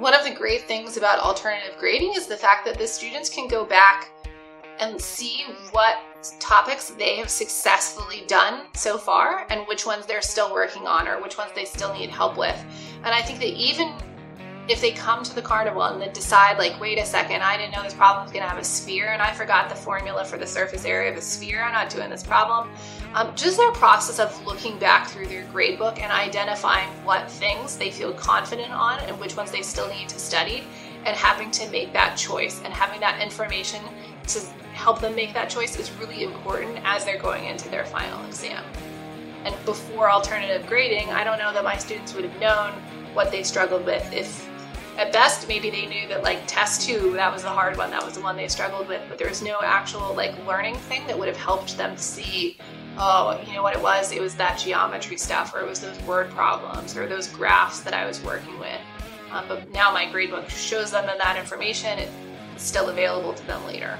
One of the great things about alternative grading is the fact that the students can go back and see what topics they have successfully done so far and which ones they're still working on or which ones they still need help with. And I think that even if they come to the carnival and they decide, like, wait a second, I didn't know this problem was going to have a sphere and I forgot the formula for the surface area of a sphere, I'm not doing this problem. Um, just their process of looking back through their gradebook and identifying what things they feel confident on and which ones they still need to study and having to make that choice and having that information to help them make that choice is really important as they're going into their final exam. And before alternative grading, I don't know that my students would have known what they struggled with if at best maybe they knew that like test two that was the hard one that was the one they struggled with but there was no actual like learning thing that would have helped them see oh you know what it was? It was that geometry stuff or it was those word problems or those graphs that i was working with. Um, but now my gradebook shows them that information it's still available to them later.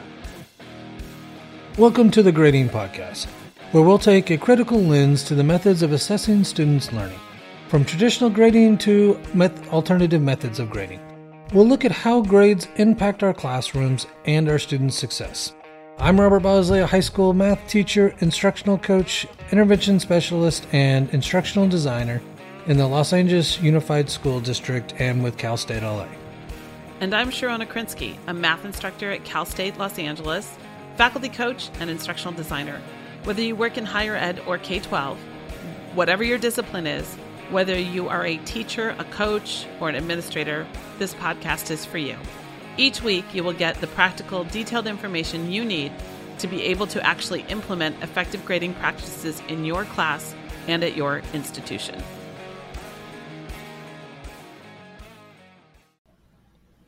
Welcome to the grading podcast where we'll take a critical lens to the methods of assessing students learning from traditional grading to met- alternative methods of grading. We'll look at how grades impact our classrooms and our students' success. I'm Robert Bosley, a high school math teacher, instructional coach, intervention specialist, and instructional designer in the Los Angeles Unified School District and with Cal State LA. And I'm Sharona Krinsky, a math instructor at Cal State Los Angeles, faculty coach, and instructional designer. Whether you work in higher ed or K 12, whatever your discipline is, whether you are a teacher, a coach, or an administrator, this podcast is for you. Each week, you will get the practical, detailed information you need to be able to actually implement effective grading practices in your class and at your institution.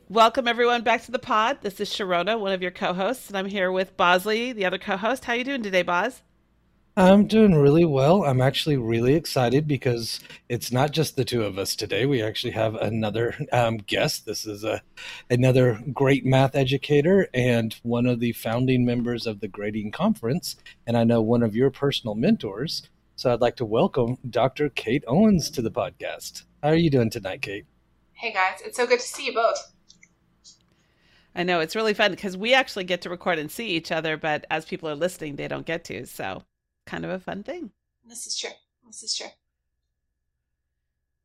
Welcome everyone back to the pod. This is Sharona, one of your co-hosts, and I'm here with Bosley, the other co-host. How are you doing today, Boz? I'm doing really well. I'm actually really excited because it's not just the two of us today. We actually have another um, guest. This is a another great math educator and one of the founding members of the Grading Conference, and I know one of your personal mentors. So I'd like to welcome Dr. Kate Owens to the podcast. How are you doing tonight, Kate? Hey guys, it's so good to see you both. I know it's really fun because we actually get to record and see each other, but as people are listening, they don't get to. So kind of a fun thing. This is true. This is true.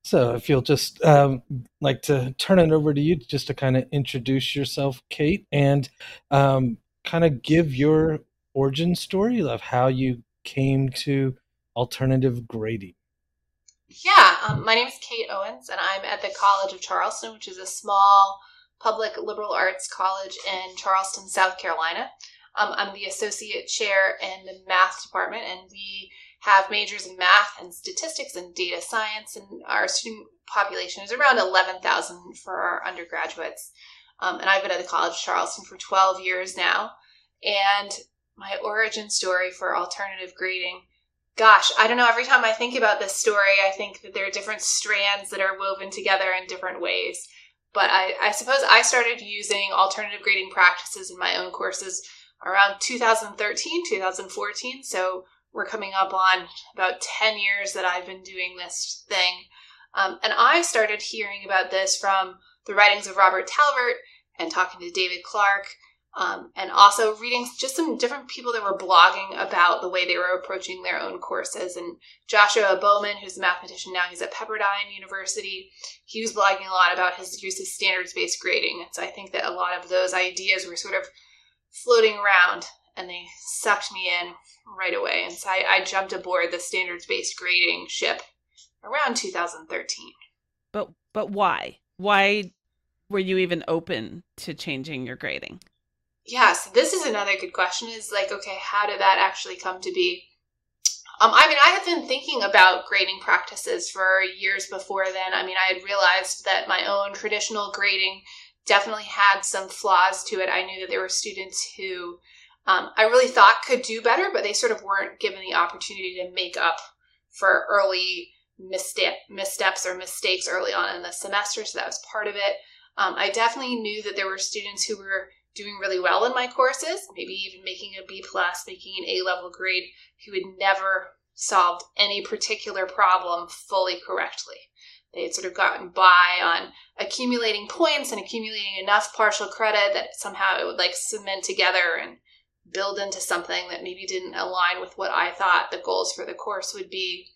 So, if you'll just um, like to turn it over to you just to kind of introduce yourself, Kate, and um, kind of give your origin story of how you came to alternative grading. Yeah, um, my name is Kate Owens, and I'm at the College of Charleston, which is a small public liberal arts college in Charleston, South Carolina. Um, I'm the associate chair in the math department, and we have majors in math and statistics and data science, and our student population is around 11,000 for our undergraduates. Um, and I've been at the College of Charleston for 12 years now. And my origin story for alternative grading gosh, I don't know. Every time I think about this story, I think that there are different strands that are woven together in different ways. But I, I suppose I started using alternative grading practices in my own courses around 2013, 2014. So we're coming up on about 10 years that I've been doing this thing. Um, and I started hearing about this from the writings of Robert Talbert and talking to David Clark, um, and also reading just some different people that were blogging about the way they were approaching their own courses. And Joshua Bowman, who's a mathematician now, he's at Pepperdine University. He was blogging a lot about his use of standards based grading. And so I think that a lot of those ideas were sort of floating around and they sucked me in right away. And so I, I jumped aboard the standards based grading ship around 2013. But but why? Why were you even open to changing your grading? Yeah, so this is another good question is like, okay, how did that actually come to be? Um, I mean, I had been thinking about grading practices for years before then. I mean, I had realized that my own traditional grading definitely had some flaws to it. I knew that there were students who um, I really thought could do better, but they sort of weren't given the opportunity to make up for early misstep, missteps or mistakes early on in the semester. So that was part of it. Um, I definitely knew that there were students who were doing really well in my courses, maybe even making a B plus, making an A level grade, who had never solved any particular problem fully correctly. They had sort of gotten by on accumulating points and accumulating enough partial credit that somehow it would like cement together and build into something that maybe didn't align with what I thought the goals for the course would be.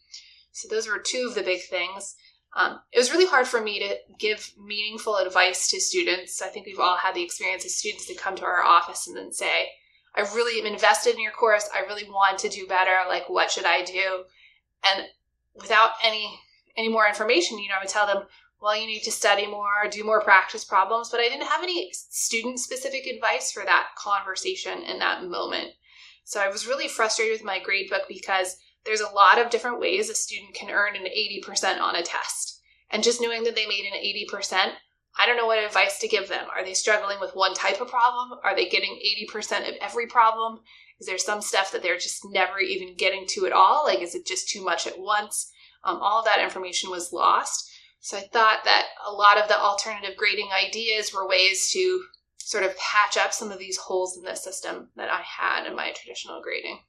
So those were two of the big things. Um, it was really hard for me to give meaningful advice to students. I think we've all had the experience of students that come to our office and then say, I really am invested in your course. I really want to do better. Like, what should I do? And without any any more information, you know, I would tell them, well, you need to study more, do more practice problems. But I didn't have any student specific advice for that conversation in that moment. So I was really frustrated with my grade book because there's a lot of different ways a student can earn an 80% on a test. And just knowing that they made an 80%, I don't know what advice to give them. Are they struggling with one type of problem? Are they getting 80% of every problem? Is there some stuff that they're just never even getting to at all? Like, is it just too much at once? Um, all of that information was lost. So I thought that a lot of the alternative grading ideas were ways to sort of patch up some of these holes in the system that I had in my traditional grading.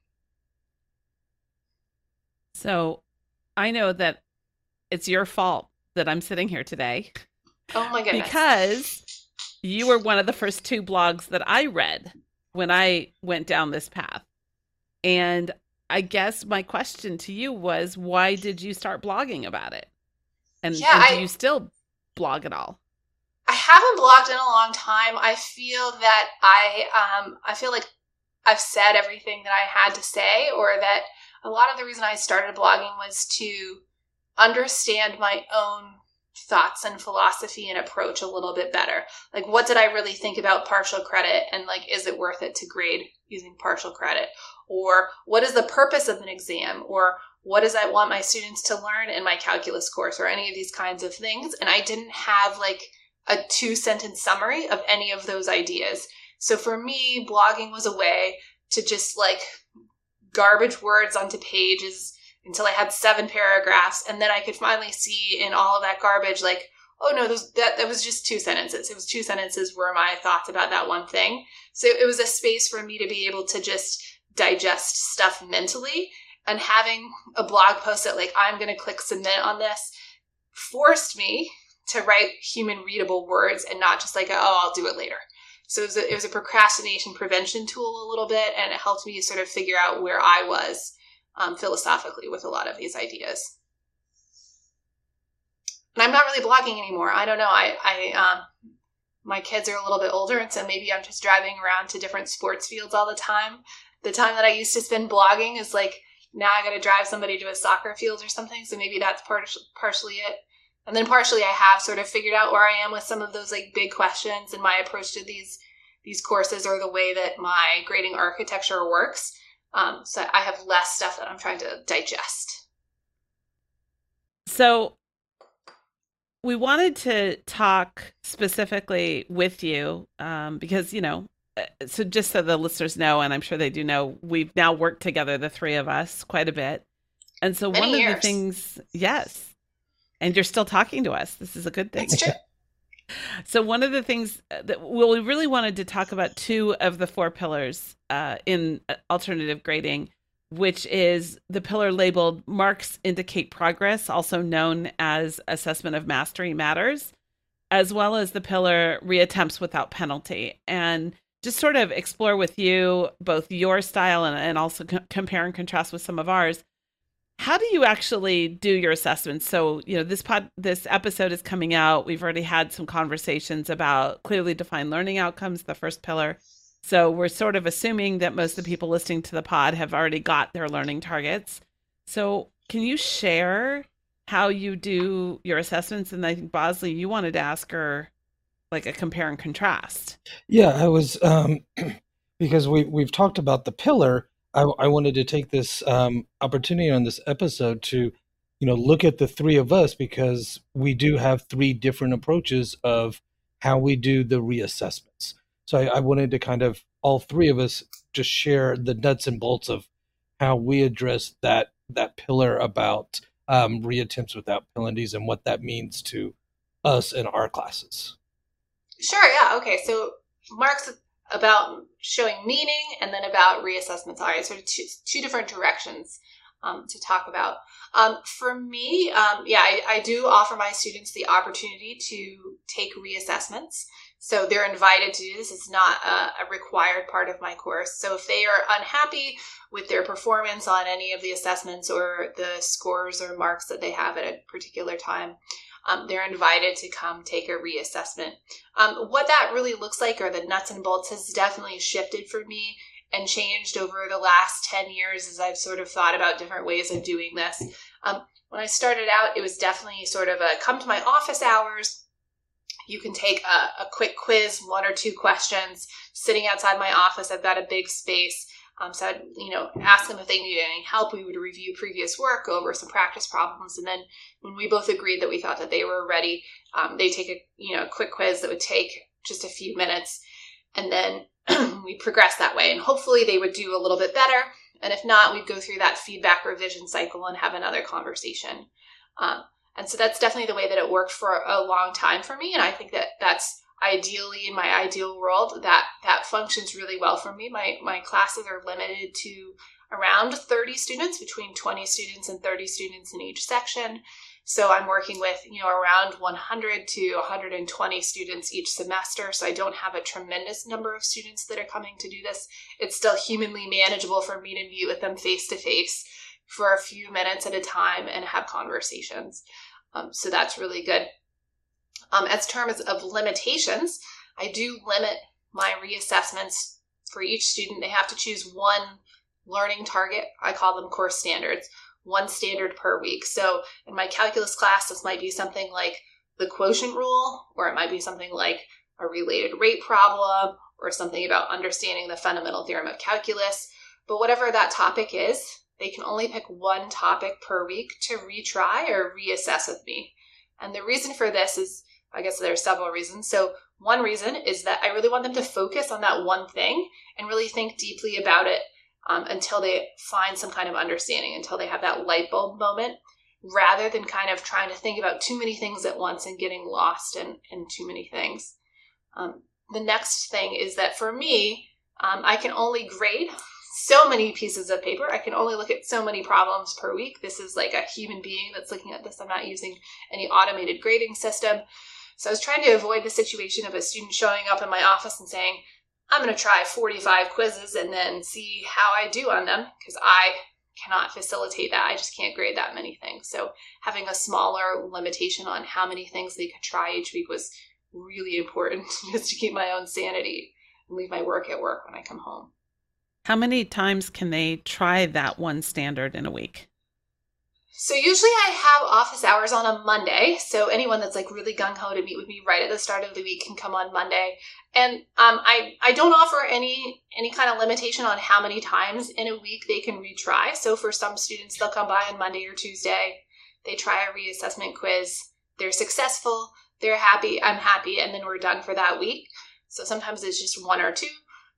So I know that it's your fault that I'm sitting here today. Oh my goodness. Because you were one of the first two blogs that I read when I went down this path. And I guess my question to you was why did you start blogging about it? And, yeah, and do I, you still blog at all? I haven't blogged in a long time. I feel that I um I feel like I've said everything that I had to say or that a lot of the reason I started blogging was to understand my own thoughts and philosophy and approach a little bit better. Like what did I really think about partial credit and like is it worth it to grade using partial credit? Or what is the purpose of an exam? Or what does I want my students to learn in my calculus course or any of these kinds of things? And I didn't have like a two sentence summary of any of those ideas. So for me, blogging was a way to just like garbage words onto pages until I had seven paragraphs, and then I could finally see in all of that garbage, like, oh no, those, that that was just two sentences. It was two sentences were my thoughts about that one thing. So it was a space for me to be able to just digest stuff mentally, and having a blog post that like I'm going to click submit on this forced me to write human readable words and not just like oh I'll do it later. So it was, a, it was a procrastination prevention tool a little bit, and it helped me sort of figure out where I was um, philosophically with a lot of these ideas. And I'm not really blogging anymore. I don't know. I, I um, my kids are a little bit older, and so maybe I'm just driving around to different sports fields all the time. The time that I used to spend blogging is like now I got to drive somebody to a soccer field or something. So maybe that's part, partially it. And then partially I have sort of figured out where I am with some of those like big questions and my approach to these these courses or the way that my grading architecture works. Um, so I have less stuff that I'm trying to digest. So we wanted to talk specifically with you um, because you know so just so the listeners know and i'm sure they do know we've now worked together the three of us quite a bit and so Many one years. of the things yes and you're still talking to us this is a good thing That's true. so one of the things uh, that well we really wanted to talk about two of the four pillars uh, in uh, alternative grading which is the pillar labeled marks indicate progress also known as assessment of mastery matters as well as the pillar reattempts without penalty and just sort of explore with you both your style and, and also co- compare and contrast with some of ours. How do you actually do your assessments? So you know this pod this episode is coming out. We've already had some conversations about clearly defined learning outcomes the first pillar. So we're sort of assuming that most of the people listening to the pod have already got their learning targets. So can you share how you do your assessments? And i think bosley you wanted to ask her like a compare and contrast Yeah, I was um, because we we've talked about the pillar. I, I wanted to take this um, opportunity on this episode to, you know, look at the three of us because we do have three different approaches of how we do the reassessments. So I, I wanted to kind of all three of us just share the nuts and bolts of how we address that that pillar about um, reattempts without penalties and what that means to us in our classes. Sure, yeah, okay. So marks about showing meaning and then about reassessments. All right, of two, two different directions. um, to talk about. Um, for me, um, yeah, I, I, do offer my students the opportunity to take reassessments. So they're invited to do this. It's not a, a, required part of my course. So if they are unhappy with their performance on any of the assessments or the scores or marks that they have at a particular time, um, they're invited to come take a reassessment. Um, what that really looks like, or the nuts and bolts, has definitely shifted for me and changed over the last 10 years as I've sort of thought about different ways of doing this. Um, when I started out, it was definitely sort of a come to my office hours. You can take a, a quick quiz, one or two questions, sitting outside my office. I've got a big space. Um, so I'd, you know, ask them if they needed any help. We would review previous work, go over some practice problems, and then when we both agreed that we thought that they were ready, um, they take a, you know, quick quiz that would take just a few minutes, and then we progress that way. And hopefully they would do a little bit better. And if not, we'd go through that feedback revision cycle and have another conversation. Um, and so that's definitely the way that it worked for a long time for me. And I think that that's ideally in my ideal world that that functions really well for me. My my classes are limited to around 30 students, between 20 students and 30 students in each section. So I'm working with, you know, around 100 to 120 students each semester. So I don't have a tremendous number of students that are coming to do this. It's still humanly manageable for me to meet with them face to face for a few minutes at a time and have conversations. Um, so that's really good. Um, as terms of limitations, I do limit my reassessments for each student. They have to choose one learning target. I call them course standards one standard per week. So in my calculus class, this might be something like the quotient rule, or it might be something like a related rate problem, or something about understanding the fundamental theorem of calculus. But whatever that topic is, they can only pick one topic per week to retry or reassess with me. And the reason for this is, I guess there are several reasons. So, one reason is that I really want them to focus on that one thing and really think deeply about it um, until they find some kind of understanding, until they have that light bulb moment, rather than kind of trying to think about too many things at once and getting lost in, in too many things. Um, the next thing is that for me, um, I can only grade so many pieces of paper. I can only look at so many problems per week. This is like a human being that's looking at this. I'm not using any automated grading system. So I was trying to avoid the situation of a student showing up in my office and saying, I'm going to try 45 quizzes and then see how I do on them because I cannot facilitate that. I just can't grade that many things. So having a smaller limitation on how many things they could try each week was really important just to keep my own sanity and leave my work at work when I come home. How many times can they try that one standard in a week? So usually I have office hours on a Monday. So anyone that's like really gung ho to meet with me right at the start of the week can come on Monday. And um, I I don't offer any any kind of limitation on how many times in a week they can retry. So for some students, they'll come by on Monday or Tuesday. They try a reassessment quiz. They're successful. They're happy. I'm happy, and then we're done for that week. So sometimes it's just one or two.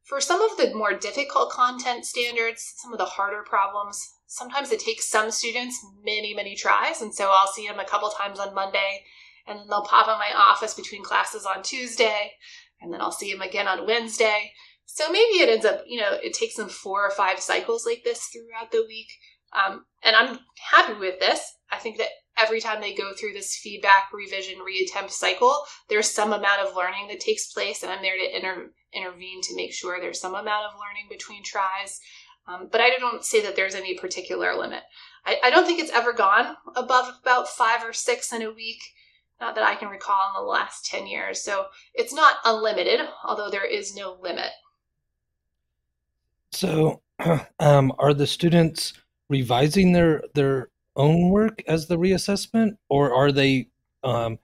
For some of the more difficult content standards, some of the harder problems, sometimes it takes some students many, many tries. And so I'll see them a couple times on Monday, and then they'll pop in my office between classes on Tuesday, and then I'll see them again on Wednesday. So maybe it ends up, you know, it takes them four or five cycles like this throughout the week. Um, and I'm happy with this. I think that every time they go through this feedback, revision, reattempt cycle, there's some amount of learning that takes place, and I'm there to inter- intervene to make sure there's some amount of learning between tries. Um, but I don't say that there's any particular limit. I, I don't think it's ever gone above about five or six in a week, not that I can recall in the last 10 years. So it's not unlimited, although there is no limit. So, um, are the students revising their their own work as the reassessment, or are they um,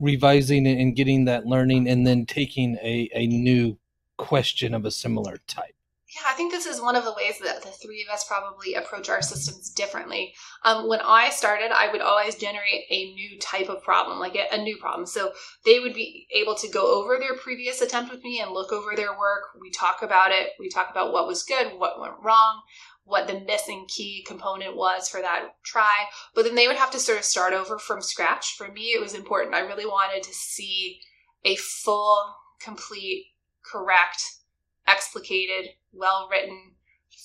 revising and getting that learning and then taking a, a new question of a similar type? Yeah, I think this is one of the ways that the three of us probably approach our systems differently. Um, when I started, I would always generate a new type of problem, like a, a, new problem. So they would be able to go over their previous attempt with me and look over their work. We talk about it. We talk about what was good, what went wrong, what the missing key component was for that try. But then they would have to sort of start over from scratch. For me, it was important. I really wanted to see a full, complete, correct, explicated, well written,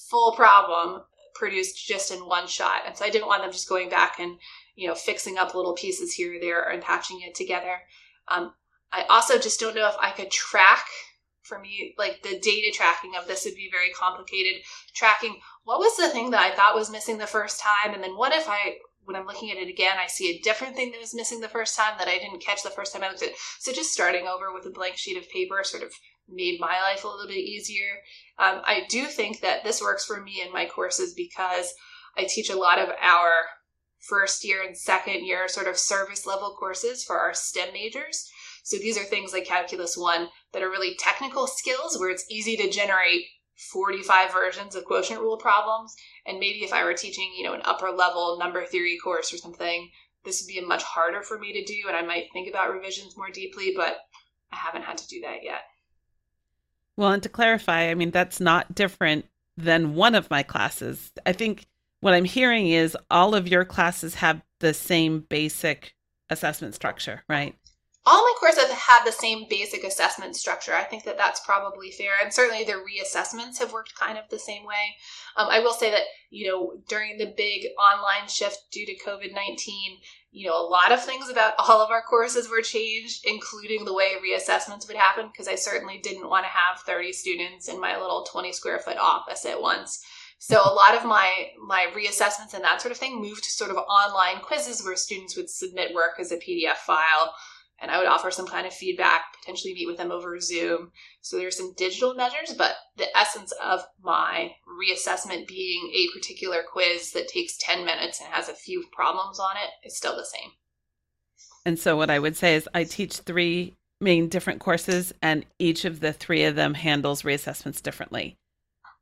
full problem produced just in one shot. And so I didn't want them just going back and, you know, fixing up little pieces here or there and patching it together. Um, I also just don't know if I could track for me, like the data tracking of this would be very complicated. Tracking what was the thing that I thought was missing the first time, and then what if I, when I'm looking at it again, I see a different thing that was missing the first time that I didn't catch the first time I looked at it. So just starting over with a blank sheet of paper sort of made my life a little bit easier. Um, I do think that this works for me in my courses because I teach a lot of our first year and second year sort of service level courses for our STEM majors. So these are things like Calculus 1 that are really technical skills where it's easy to generate 45 versions of quotient rule problems. And maybe if I were teaching, you know, an upper level number theory course or something, this would be much harder for me to do and I might think about revisions more deeply, but I haven't had to do that yet. Well, and to clarify, I mean, that's not different than one of my classes. I think what I'm hearing is all of your classes have the same basic assessment structure, right? All my courses have had the same basic assessment structure. I think that that's probably fair. And certainly the reassessments have worked kind of the same way. Um, I will say that, you know, during the big online shift due to COVID 19, you know, a lot of things about all of our courses were changed, including the way reassessments would happen, because I certainly didn't want to have 30 students in my little 20 square foot office at once. So a lot of my my reassessments and that sort of thing moved to sort of online quizzes where students would submit work as a PDF file and I would offer some kind of feedback, potentially meet with them over Zoom. So there's some digital measures, but the essence of my reassessment being a particular quiz that takes 10 minutes and has a few problems on it is still the same. And so what I would say is I teach three main different courses and each of the three of them handles reassessments differently.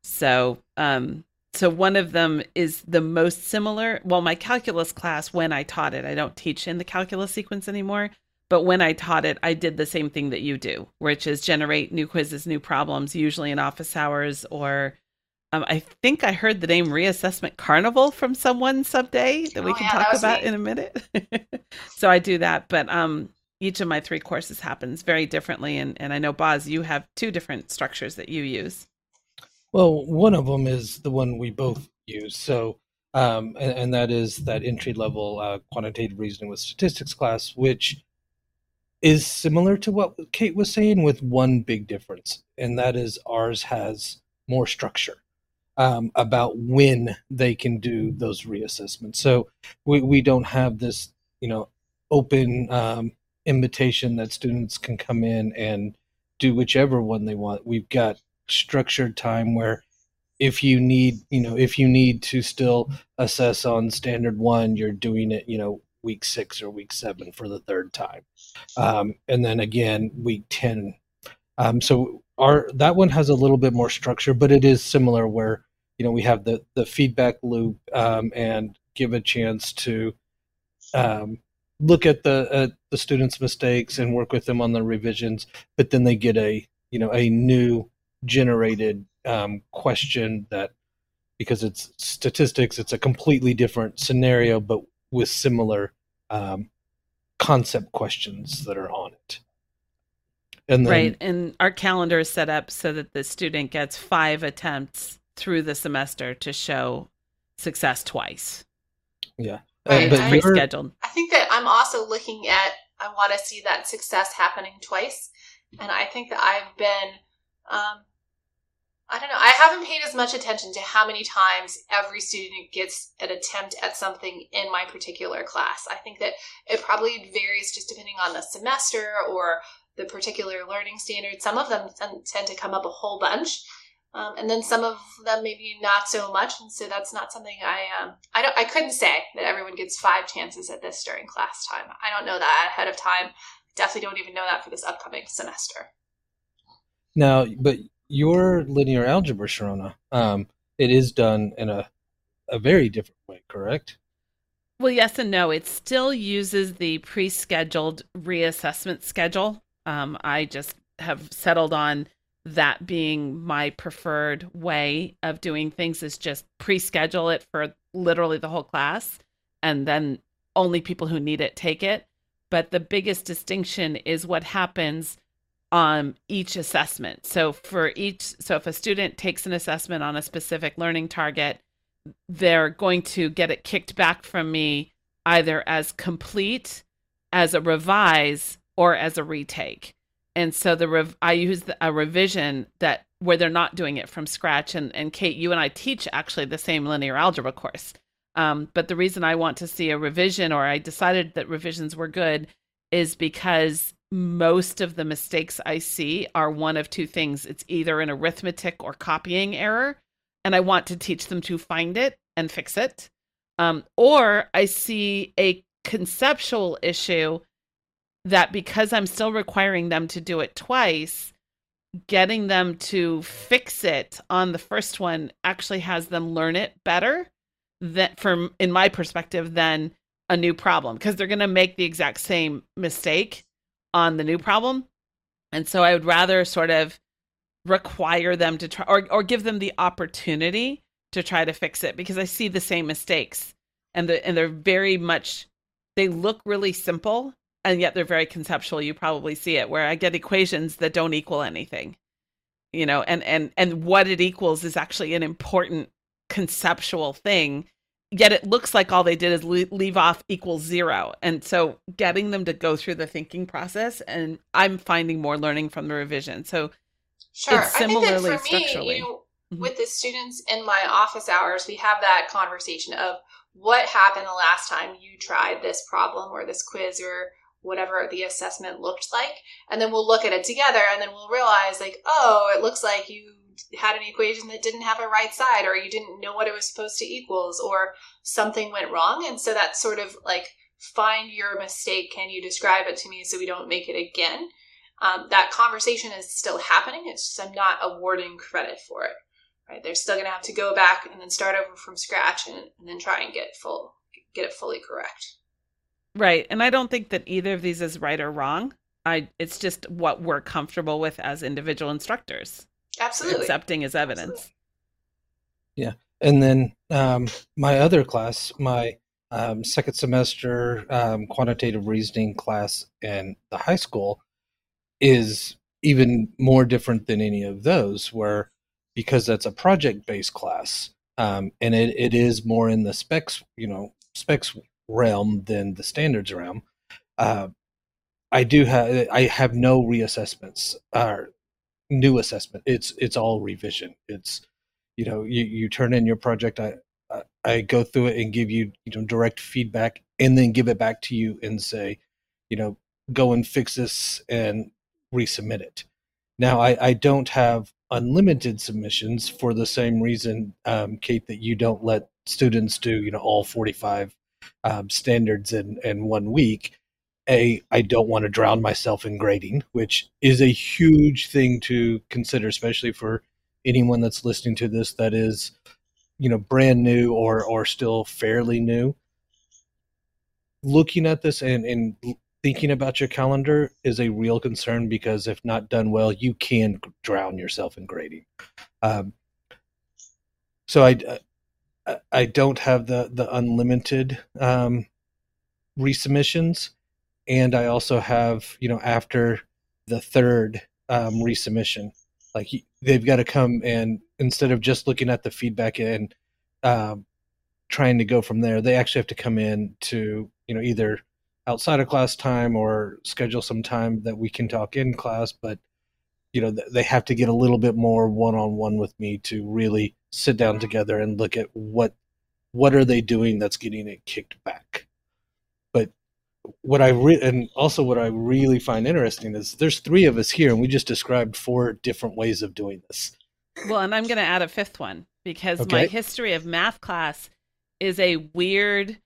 So, um so one of them is the most similar. Well, my calculus class when I taught it, I don't teach in the calculus sequence anymore, but when I taught it, I did the same thing that you do, which is generate new quizzes, new problems, usually in office hours or um, I think I heard the name Reassessment Carnival from someone someday that we oh, can yeah, talk about me. in a minute. so I do that, but um, each of my three courses happens very differently, and and I know Boz, you have two different structures that you use. Well, one of them is the one we both use. So, um, and, and that is that entry level uh, quantitative reasoning with statistics class, which is similar to what Kate was saying, with one big difference, and that is ours has more structure um, about when they can do those reassessments. So we, we don't have this, you know, open um, invitation that students can come in and do whichever one they want. We've got structured time where if you need, you know, if you need to still assess on standard one, you're doing it, you know, week six or week seven for the third time. Um, and then again, week 10. Um, so our, that one has a little bit more structure, but it is similar where, you know, we have the, the feedback loop um, and give a chance to um, look at the, the students' mistakes and work with them on the revisions, but then they get a, you know, a new generated um, question that because it's statistics, it's a completely different scenario, but with similar um, concept questions that are on it. And then, right, and our calendar is set up so that the student gets five attempts through the semester to show success twice. Yeah, uh, but I, scheduled. I think that I'm also looking at. I want to see that success happening twice, and I think that I've been um, I don't know. I haven't paid as much attention to how many times every student gets an attempt at something in my particular class. I think that it probably varies just depending on the semester or the particular learning standard. Some of them tend to come up a whole bunch. Um, and then some of them maybe not so much, and so that's not something I um I don't I couldn't say that everyone gets five chances at this during class time. I don't know that ahead of time. Definitely don't even know that for this upcoming semester. Now, but your linear algebra, Sharona, um, it is done in a a very different way, correct? Well, yes and no. It still uses the pre-scheduled reassessment schedule. Um, I just have settled on that being my preferred way of doing things is just pre-schedule it for literally the whole class and then only people who need it take it but the biggest distinction is what happens on each assessment. So for each so if a student takes an assessment on a specific learning target, they're going to get it kicked back from me either as complete, as a revise, or as a retake. And so the rev- I use the, a revision that where they're not doing it from scratch. And and Kate, you and I teach actually the same linear algebra course. Um, but the reason I want to see a revision, or I decided that revisions were good, is because most of the mistakes I see are one of two things. It's either an arithmetic or copying error, and I want to teach them to find it and fix it. Um, or I see a conceptual issue that because I'm still requiring them to do it twice, getting them to fix it on the first one actually has them learn it better that from in my perspective than a new problem because they're going to make the exact same mistake on the new problem. And so I would rather sort of require them to try or, or give them the opportunity to try to fix it because I see the same mistakes. And the and they're very much they look really simple and yet they're very conceptual. You probably see it where i get equations that don't equal anything you know and and and what it equals is actually an important conceptual thing yet it looks like all they did is leave off equals zero. And so getting them to go through the thinking process and i'm finding more learning from the revision. So sure. it's similarly I think that for structurally. me, you know, mm-hmm. with the students in my office hours we have that conversation of what happened the last time you tried this problem or this quiz or whatever the assessment looked like. And then we'll look at it together and then we'll realize like oh it looks like you had an equation that didn't have a right side or you didn't know what it was supposed to equals or something went wrong and so that's sort of like find your mistake can you describe it to me so we don't make it again um, that conversation is still happening it's just i'm not awarding credit for it right they're still going to have to go back and then start over from scratch and, and then try and get full get it fully correct Right. And I don't think that either of these is right or wrong. I it's just what we're comfortable with as individual instructors. Absolutely. Accepting as evidence. Absolutely. Yeah. And then um, my other class, my um, second semester um, quantitative reasoning class in the high school is even more different than any of those where because that's a project based class um, and it, it is more in the specs you know specs realm than the standards realm. Uh, I do have I have no reassessments or new assessment. It's it's all revision. It's you know you you turn in your project. I I go through it and give you you know direct feedback and then give it back to you and say you know go and fix this and resubmit it. Now I I don't have unlimited submissions for the same reason, um, Kate, that you don't let students do you know all 45 um, standards in, in one week, a I don't want to drown myself in grading, which is a huge thing to consider, especially for anyone that's listening to this that is, you know, brand new or or still fairly new. Looking at this and, and thinking about your calendar is a real concern because if not done well, you can drown yourself in grading. Um, so I I don't have the the unlimited um, resubmissions, and I also have you know after the third um, resubmission, like they've got to come and instead of just looking at the feedback and um, trying to go from there, they actually have to come in to you know either outside of class time or schedule some time that we can talk in class, but you know they have to get a little bit more one on one with me to really sit down together and look at what what are they doing that's getting it kicked back what i re- and also what i really find interesting is there's three of us here and we just described four different ways of doing this well and i'm going to add a fifth one because okay. my history of math class is a weird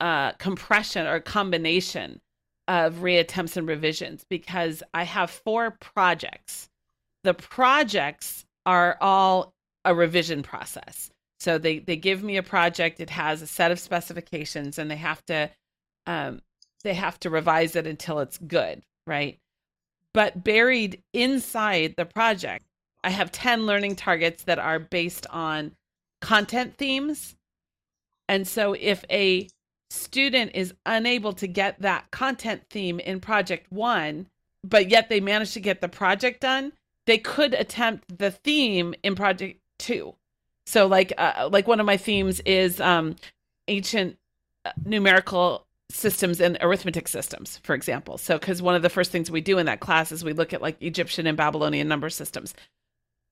uh, compression or combination of reattempts and revisions because i have four projects the projects are all a revision process. So they they give me a project. It has a set of specifications, and they have to um, they have to revise it until it's good, right? But buried inside the project, I have ten learning targets that are based on content themes. And so if a student is unable to get that content theme in project one, but yet they manage to get the project done, they could attempt the theme in project two. So like uh, like one of my themes is um, ancient uh, numerical systems and arithmetic systems, for example. So because one of the first things we do in that class is we look at like Egyptian and Babylonian number systems.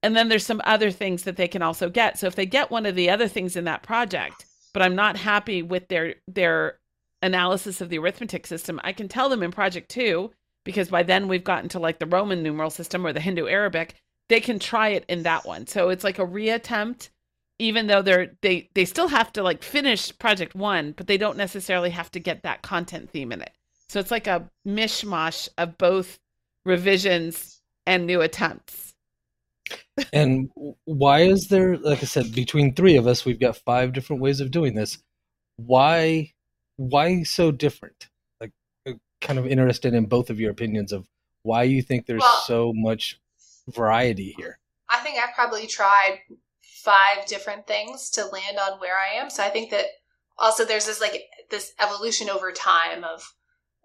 And then there's some other things that they can also get. So if they get one of the other things in that project, but I'm not happy with their their analysis of the arithmetic system, I can tell them in project 2 because by then we've gotten to like the Roman numeral system or the Hindu Arabic, they can try it in that one. So it's like a reattempt even though they're they they still have to like finish project 1, but they don't necessarily have to get that content theme in it. So it's like a mishmash of both revisions and new attempts. And why is there like i said between three of us we've got five different ways of doing this. Why why so different? Like uh, kind of interested in both of your opinions of why you think there's well, so much variety here. I think i've probably tried five different things to land on where i am so i think that also there's this like this evolution over time of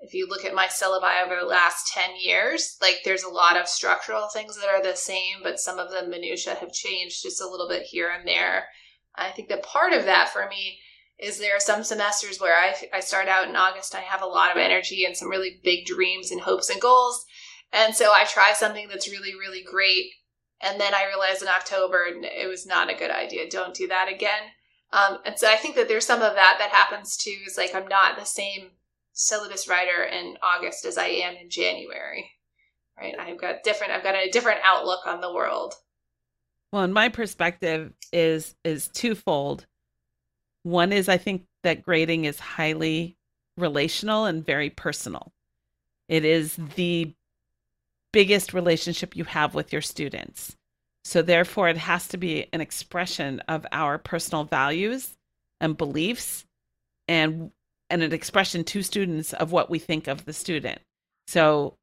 if you look at my syllabi over the last 10 years, like there's a lot of structural things that are the same, but some of the minutiae have changed just a little bit here and there. I think that part of that for me is there are some semesters where I, I start out in August, I have a lot of energy and some really big dreams and hopes and goals. And so I try something that's really, really great. And then I realized in October it was not a good idea. Don't do that again. Um, and so I think that there's some of that that happens too. Is like I'm not the same syllabus writer in August as I am in January. Right? I've got different I've got a different outlook on the world. Well, and my perspective is is twofold. One is I think that grading is highly relational and very personal. It is the biggest relationship you have with your students. So therefore it has to be an expression of our personal values and beliefs and and an expression to students of what we think of the student. So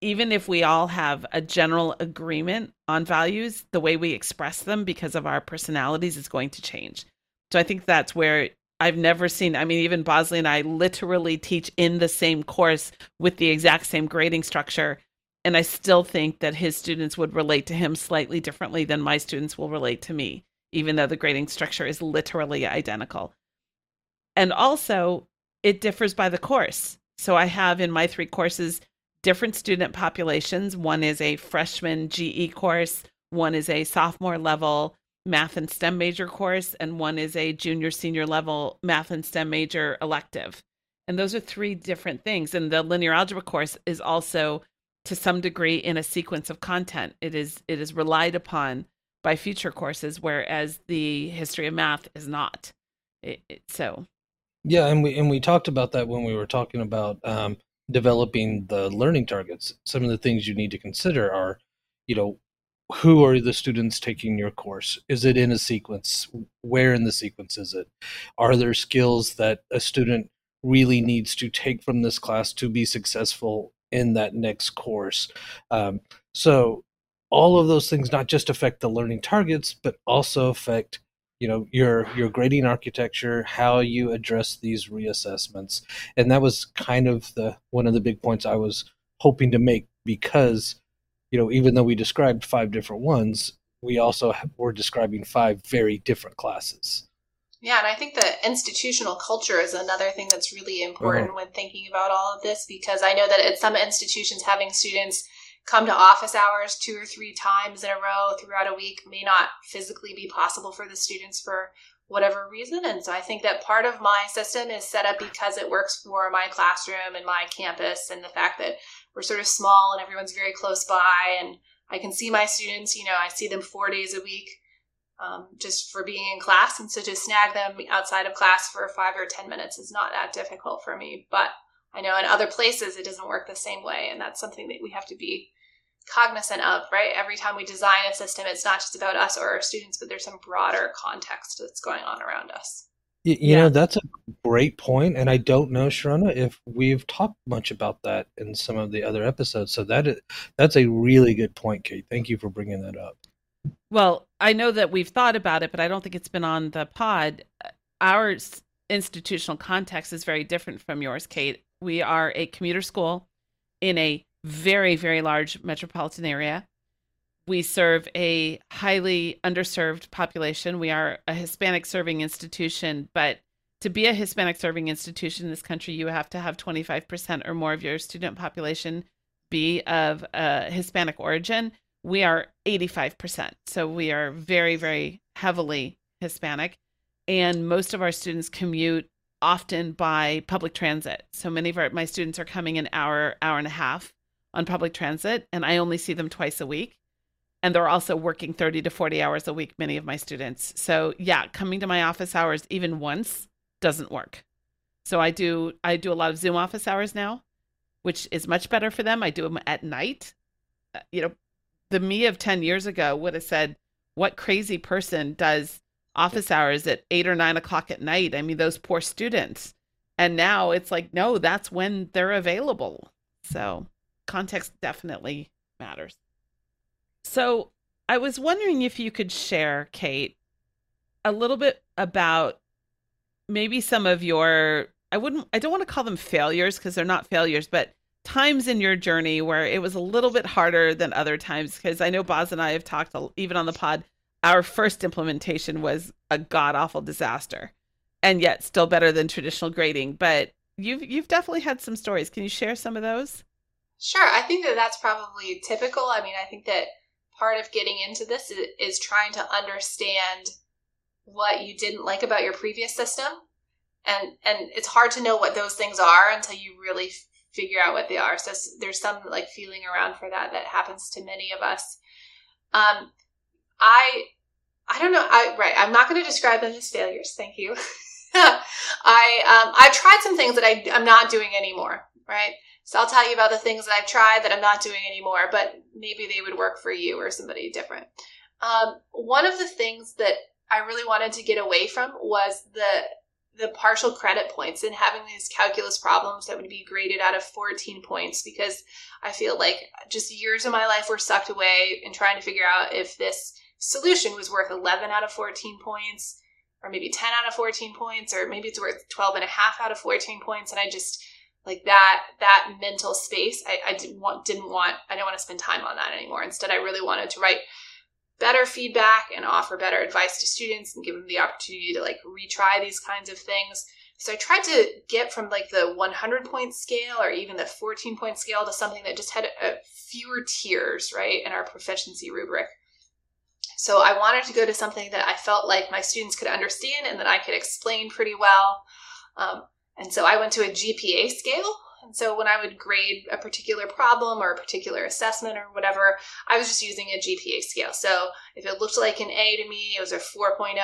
even if we all have a general agreement on values, the way we express them because of our personalities is going to change. So I think that's where I've never seen. I mean, even Bosley and I literally teach in the same course with the exact same grading structure. And I still think that his students would relate to him slightly differently than my students will relate to me, even though the grading structure is literally identical. And also, it differs by the course. So I have in my three courses different student populations. One is a freshman GE course, one is a sophomore level math and STEM major course, and one is a junior senior level math and STEM major elective. And those are three different things. And the linear algebra course is also to some degree in a sequence of content. It is it is relied upon by future courses, whereas the history of math is not. It, it, so yeah, and we and we talked about that when we were talking about um, developing the learning targets. Some of the things you need to consider are, you know, who are the students taking your course? Is it in a sequence? Where in the sequence is it? Are there skills that a student really needs to take from this class to be successful in that next course? Um, so all of those things not just affect the learning targets, but also affect you know your your grading architecture how you address these reassessments and that was kind of the one of the big points i was hoping to make because you know even though we described five different ones we also were describing five very different classes yeah and i think the institutional culture is another thing that's really important uh-huh. when thinking about all of this because i know that at some institutions having students come to office hours two or three times in a row throughout a week may not physically be possible for the students for whatever reason. And so I think that part of my system is set up because it works for my classroom and my campus and the fact that we're sort of small and everyone's very close by and I can see my students, you know, I see them four days a week um, just for being in class. And so to snag them outside of class for five or 10 minutes is not that difficult for me. But I know in other places it doesn't work the same way. And that's something that we have to be cognizant of, right? Every time we design a system, it's not just about us or our students, but there's some broader context that's going on around us. You, you yeah. know, that's a great point, and I don't know, Sharona, if we've talked much about that in some of the other episodes. So that is, that's a really good point, Kate. Thank you for bringing that up. Well, I know that we've thought about it, but I don't think it's been on the pod. Our institutional context is very different from yours, Kate. We are a commuter school in a very, very large metropolitan area. we serve a highly underserved population. We are a Hispanic serving institution, but to be a Hispanic serving institution in this country, you have to have 25% or more of your student population be of a Hispanic origin. We are 85%. So we are very, very heavily Hispanic. And most of our students commute often by public transit. So many of our, my students are coming an hour, hour and a half on public transit, and I only see them twice a week. And they're also working 30 to 40 hours a week, many of my students. So yeah, coming to my office hours even once doesn't work. So I do I do a lot of Zoom office hours now, which is much better for them. I do them at night. Uh, you know, the me of 10 years ago would have said, what crazy person does office hours at eight or nine o'clock at night? I mean, those poor students. And now it's like, no, that's when they're available. So context definitely matters. So I was wondering if you could share, Kate, a little bit about maybe some of your I wouldn't I don't want to call them failures because they're not failures, but times in your journey where it was a little bit harder than other times? Because I know Boz and I have talked even on the pod our first implementation was a god awful disaster and yet still better than traditional grading but you've you've definitely had some stories. Can you share some of those? Sure. I think that that's probably typical. I mean i think that part of getting into this is, is trying to understand what you didn't like about your previous system and and it's hard to know what those things are until you really figure out what they are. So there's some like feeling around for that that happens to many of us. Um i i don't know i right i'm not going to describe them as failures thank you. I um i've tried some things that I, i'm not doing anymore right? So i'll tell you about the things that i've tried that i'm not doing anymore but maybe they would work for you or somebody different. Um, one of the things that I really wanted to get away from was the the partial credit points and having these calculus problems that would be graded out of 14 points because I feel like just years of my life were sucked away in trying to figure out if this solution was worth 11 out of 14 points or maybe 10 out of 14 points or maybe it's worth 12 and a half out of 14 points. And I just like that that mental space I, I didn't want didn't want I didn't want to spend time on that anymore. Instead I really wanted to write better feedback and offer better advice to students and give them the opportunity to like retry these kinds of things. So I tried to get from like the 100 point scale or even the 14 point scale to something that just had a, fewer tiers, right, in our proficiency rubric. So I wanted to go to something that I felt like my students could understand and that I could explain pretty well. Um, and so I went to a GPA scale, and so when I would grade a particular problem or a particular assessment or whatever, I was just using a GPA scale. So if it looked like an A to me, it was a 4.0.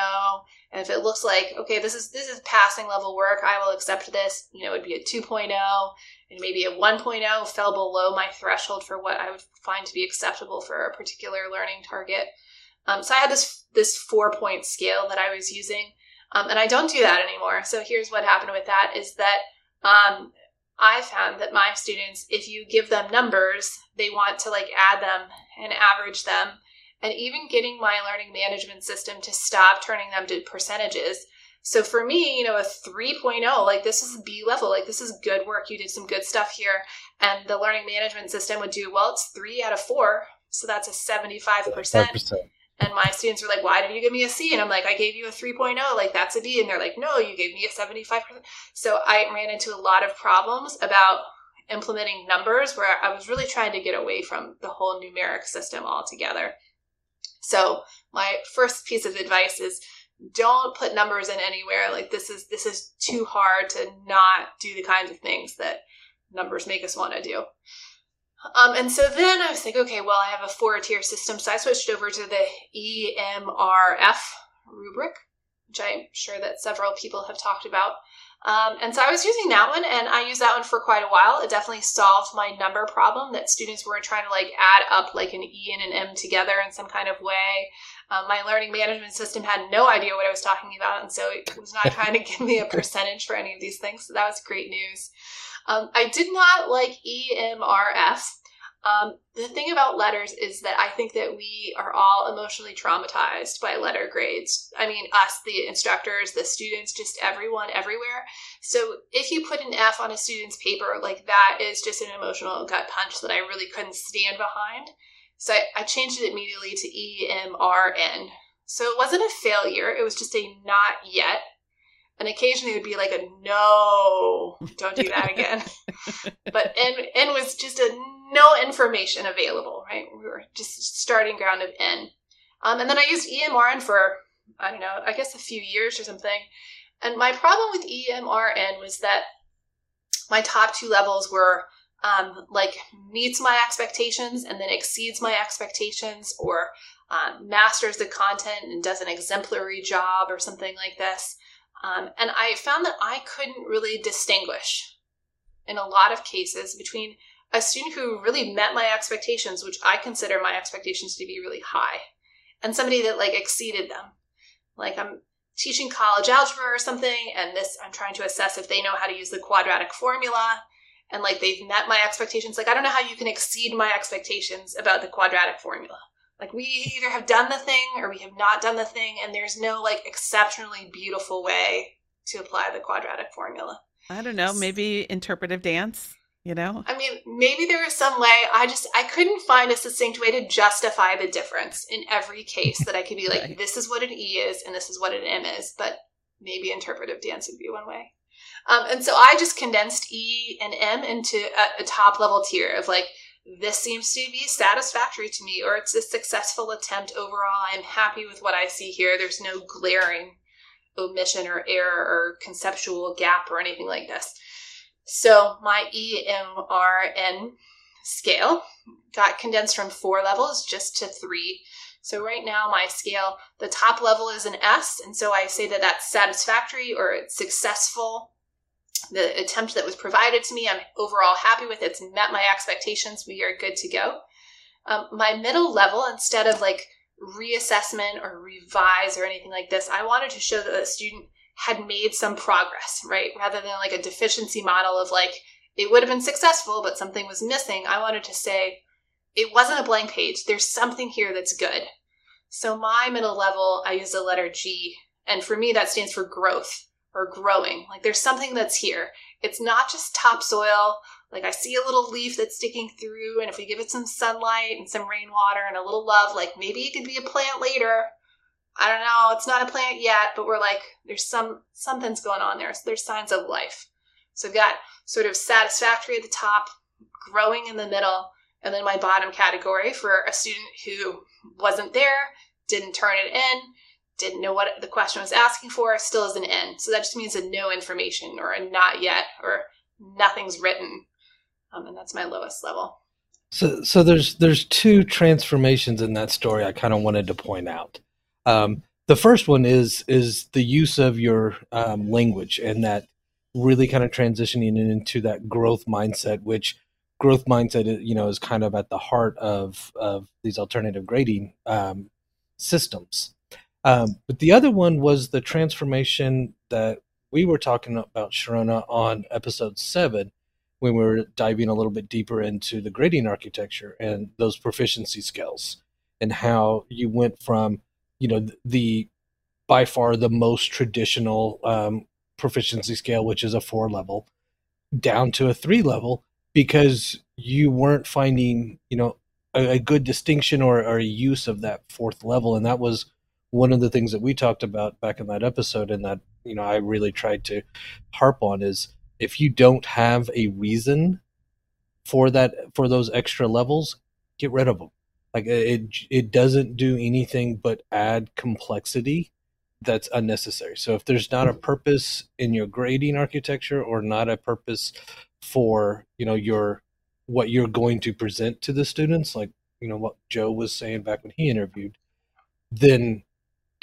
And if it looks like, okay, this is this is passing level work, I will accept this, you know, it would be a 2.0 and maybe a 1.0 fell below my threshold for what I would find to be acceptable for a particular learning target. Um, so I had this this four point scale that I was using, um, and I don't do that anymore. So here's what happened with that: is that um, I found that my students, if you give them numbers, they want to like add them and average them. And even getting my learning management system to stop turning them to percentages. So for me, you know, a 3.0, like this is B level, like this is good work. You did some good stuff here. And the learning management system would do, well, it's three out of four. So that's a 75%. 75%. And my students were like, why did you give me a C? And I'm like, I gave you a 3.0. Like, that's a B. And they're like, no, you gave me a 75%. So I ran into a lot of problems about implementing numbers where I was really trying to get away from the whole numeric system altogether. So my first piece of advice is don't put numbers in anywhere. Like this is this is too hard to not do the kinds of things that numbers make us want to do. Um, and so then I was like, okay, well, I have a four tier system. So I switched over to the EMRF rubric, which I'm sure that several people have talked about. Um, and so I was using that one and I used that one for quite a while. It definitely solved my number problem that students weren't trying to like add up like an E and an M together in some kind of way. Um, my learning management system had no idea what I was talking about. And so it was not trying to give me a percentage for any of these things. So that was great news. Um, I did not like EMRF. Um, the thing about letters is that I think that we are all emotionally traumatized by letter grades. I mean, us, the instructors, the students, just everyone, everywhere. So if you put an F on a student's paper, like that is just an emotional gut punch that I really couldn't stand behind. So I, I changed it immediately to EMRN. So it wasn't a failure, it was just a not yet. And occasionally it would be like a no, don't do that again. but N, N was just a no information available, right? We were just starting ground of N. Um, and then I used EMRN for, I don't know, I guess a few years or something. And my problem with EMRN was that my top two levels were um, like meets my expectations and then exceeds my expectations or um, masters the content and does an exemplary job or something like this. Um, and I found that I couldn't really distinguish in a lot of cases between a student who really met my expectations, which I consider my expectations to be really high, and somebody that like exceeded them. Like I'm teaching college algebra or something, and this I'm trying to assess if they know how to use the quadratic formula, and like they've met my expectations. Like I don't know how you can exceed my expectations about the quadratic formula. Like we either have done the thing or we have not done the thing, and there's no like exceptionally beautiful way to apply the quadratic formula. I don't know, maybe interpretive dance you know i mean maybe there is some way i just i couldn't find a succinct way to justify the difference in every case that i could be like right. this is what an e is and this is what an m is but maybe interpretive dance would be one way um, and so i just condensed e and m into a, a top level tier of like this seems to be satisfactory to me or it's a successful attempt overall i'm happy with what i see here there's no glaring omission or error or conceptual gap or anything like this so my EMRN scale got condensed from four levels just to three. So right now my scale, the top level is an S, and so I say that that's satisfactory or it's successful. The attempt that was provided to me, I'm overall happy with. It. It's met my expectations. We are good to go. Um, my middle level, instead of like reassessment or revise or anything like this, I wanted to show that the student had made some progress, right? Rather than like a deficiency model of like, it would have been successful, but something was missing. I wanted to say, it wasn't a blank page. There's something here that's good. So my middle level, I use the letter G. And for me, that stands for growth or growing. Like there's something that's here. It's not just topsoil. Like I see a little leaf that's sticking through, and if we give it some sunlight and some rainwater and a little love, like maybe it could be a plant later. I don't know, it's not a plant yet, but we're like, there's some something's going on there. So there's signs of life. So I've got sort of satisfactory at the top, growing in the middle, and then my bottom category for a student who wasn't there, didn't turn it in, didn't know what the question was asking for, still is an N. So that just means a no information or a not yet or nothing's written. Um, and that's my lowest level. So, so there's there's two transformations in that story I kind of wanted to point out. Um, the first one is is the use of your um, language and that really kind of transitioning into that growth mindset, which growth mindset you know is kind of at the heart of of these alternative grading um, systems. Um, but the other one was the transformation that we were talking about, Sharona, on episode seven, when we were diving a little bit deeper into the grading architecture and those proficiency skills, and how you went from you know the by far the most traditional um, proficiency scale, which is a four level, down to a three level because you weren't finding you know a, a good distinction or, or a use of that fourth level, and that was one of the things that we talked about back in that episode, and that you know I really tried to harp on is if you don't have a reason for that for those extra levels, get rid of them like it it doesn't do anything but add complexity that's unnecessary. So if there's not a mm-hmm. purpose in your grading architecture or not a purpose for, you know, your what you're going to present to the students, like, you know, what Joe was saying back when he interviewed, then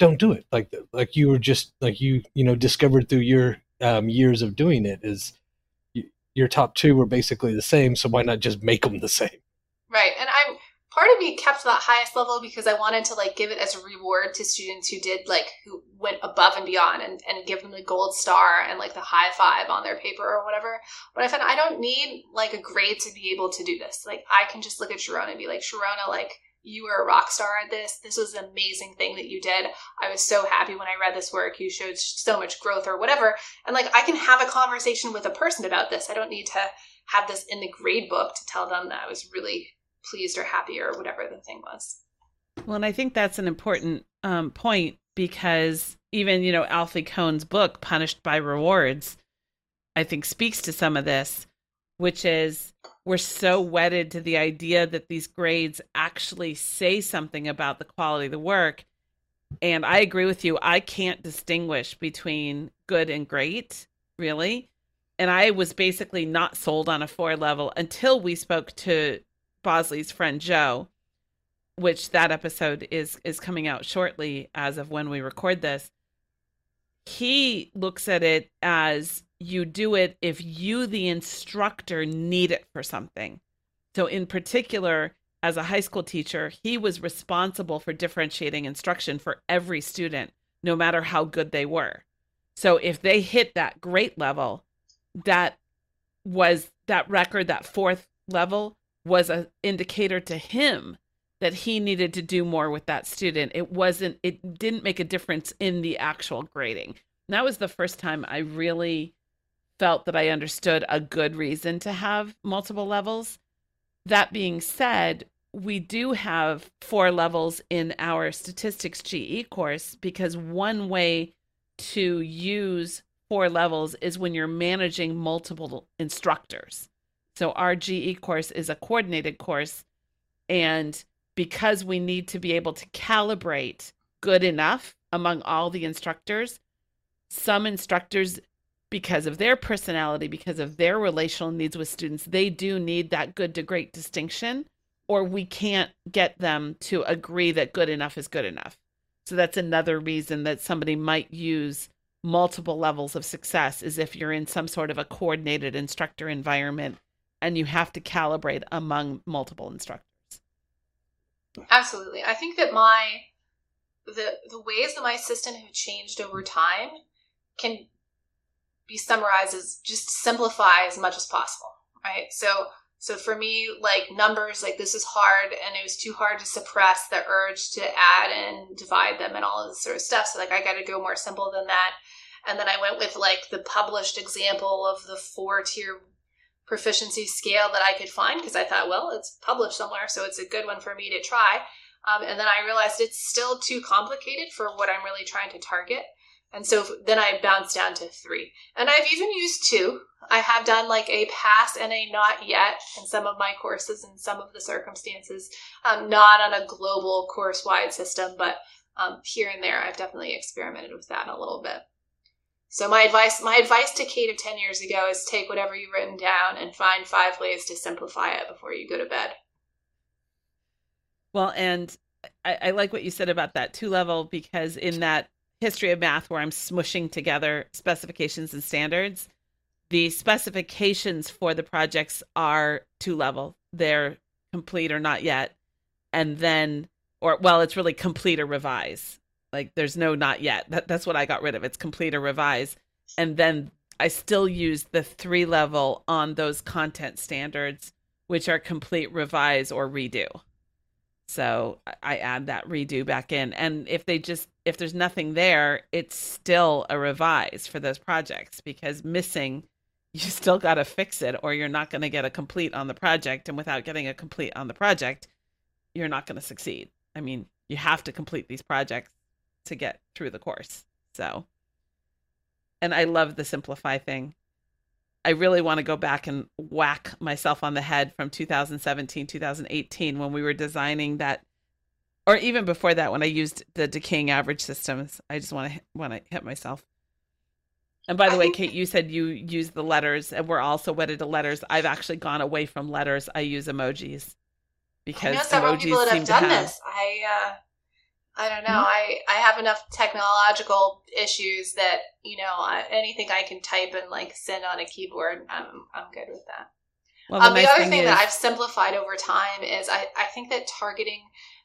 don't do it. Like like you were just like you, you know, discovered through your um, years of doing it is you, your top two were basically the same, so why not just make them the same? Right. And I'm part of me kept that highest level because I wanted to like give it as a reward to students who did like who went above and beyond and, and give them the gold star and like the high five on their paper or whatever. But I found I don't need like a grade to be able to do this. Like I can just look at Sharona and be like, Sharona, like you were a rock star at this. This was an amazing thing that you did. I was so happy when I read this work. You showed so much growth or whatever. And like I can have a conversation with a person about this. I don't need to have this in the grade book to tell them that I was really pleased or happy or whatever the thing was. Well, and I think that's an important um, point because even, you know, Alfie Kohn's book, Punished by Rewards, I think speaks to some of this, which is we're so wedded to the idea that these grades actually say something about the quality of the work. And I agree with you. I can't distinguish between good and great, really. And I was basically not sold on a four level until we spoke to Bosley's friend Joe, which that episode is is coming out shortly as of when we record this. He looks at it as you do it if you, the instructor, need it for something. So, in particular, as a high school teacher, he was responsible for differentiating instruction for every student, no matter how good they were. So, if they hit that great level, that was that record, that fourth level was an indicator to him that he needed to do more with that student. It wasn't, it didn't make a difference in the actual grading. And that was the first time I really felt that I understood a good reason to have multiple levels. That being said, we do have four levels in our statistics GE course because one way to use four levels is when you're managing multiple instructors. So our GE course is a coordinated course and because we need to be able to calibrate good enough among all the instructors, some instructors because of their personality, because of their relational needs with students, they do need that good to great distinction, or we can't get them to agree that good enough is good enough. So that's another reason that somebody might use multiple levels of success is if you're in some sort of a coordinated instructor environment and you have to calibrate among multiple instructors. Absolutely. I think that my the the ways that my system have changed over time can be summarized as just simplify as much as possible, right? So so for me, like numbers, like this is hard, and it was too hard to suppress the urge to add and divide them and all of this sort of stuff. So like I got to go more simple than that. And then I went with like the published example of the four tier proficiency scale that I could find because I thought, well, it's published somewhere, so it's a good one for me to try. Um, and then I realized it's still too complicated for what I'm really trying to target. And so then I bounced down to three. And I've even used two. I have done like a pass and a not yet in some of my courses and some of the circumstances, um, not on a global course wide system, but um, here and there, I've definitely experimented with that a little bit. So my advice, my advice to Kate of 10 years ago is take whatever you've written down and find five ways to simplify it before you go to bed. Well, and I, I like what you said about that two level because in that history of math where I'm smushing together specifications and standards, the specifications for the projects are two level. They're complete or not yet. And then, or well, it's really complete or revise. Like there's no not yet. That, that's what I got rid of. It's complete or revise. And then I still use the three level on those content standards, which are complete, revise, or redo. So I add that redo back in. And if they just, if there's nothing there, it's still a revise for those projects because missing, you still got to fix it or you're not going to get a complete on the project. And without getting a complete on the project, you're not going to succeed. I mean, you have to complete these projects to get through the course. So, and I love the simplify thing. I really want to go back and whack myself on the head from 2017, 2018 when we were designing that or even before that when I used the decaying average systems. I just want to want to hit myself. And by the I way, think... Kate, you said you use the letters and we're also wedded to letters. I've actually gone away from letters. I use emojis because I know several emojis people that have done have... this. I uh I don't know. Mm-hmm. I I have enough technological issues that you know anything I can type and like send on a keyboard, I'm I'm good with that. Well, the, um, nice the other thing, thing is... that I've simplified over time is I I think that targeting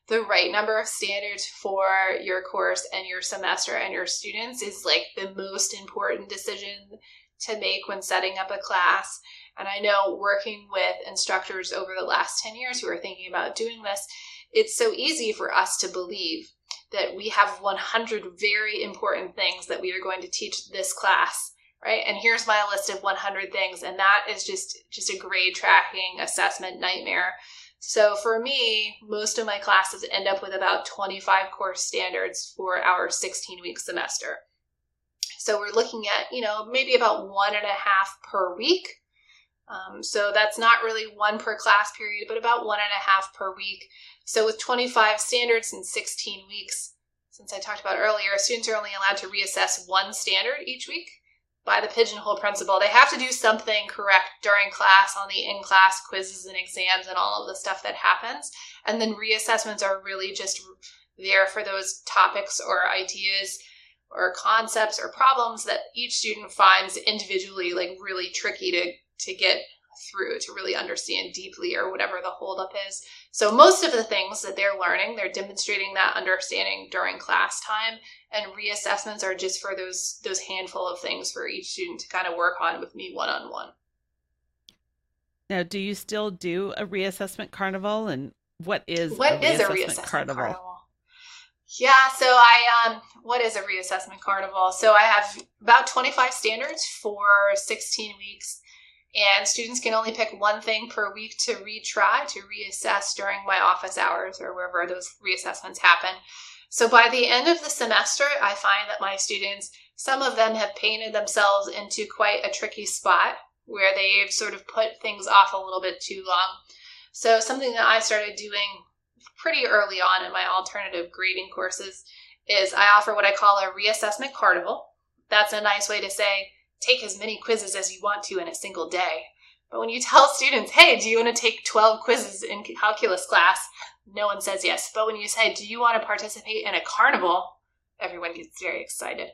the right number of standards for your course and your semester and your students is like the most important decision to make when setting up a class. And I know working with instructors over the last 10 years who are thinking about doing this, it's so easy for us to believe that we have 100 very important things that we are going to teach this class right and here's my list of 100 things and that is just just a grade tracking assessment nightmare So for me, most of my classes end up with about 25 course standards for our 16 week semester. So we're looking at, you know, maybe about one and a half per week. Um, so that's not really one per class period, but about one and a half per week. So with 25 standards in 16 weeks, since I talked about earlier, students are only allowed to reassess one standard each week by the pigeonhole principle. They have to do something correct during class on the in class quizzes and exams and all of the stuff that happens. And then reassessments are really just there for those topics or ideas or concepts or problems that each student finds individually like really tricky to to get through to really understand deeply or whatever the holdup is. So most of the things that they're learning, they're demonstrating that understanding during class time and reassessments are just for those those handful of things for each student to kind of work on with me one on one. Now, do you still do a reassessment carnival and what is what a is reassessment a reassessment carnival? carnival? Yeah, so I um what is a reassessment carnival? So I have about 25 standards for 16 weeks and students can only pick one thing per week to retry to reassess during my office hours or wherever those reassessments happen. So by the end of the semester, I find that my students, some of them have painted themselves into quite a tricky spot where they've sort of put things off a little bit too long. So something that I started doing pretty early on in my alternative grading courses is I offer what I call a reassessment carnival. That's a nice way to say take as many quizzes as you want to in a single day. But when you tell students, hey, do you want to take 12 quizzes in calculus class? No one says yes. But when you say, do you want to participate in a carnival? Everyone gets very excited.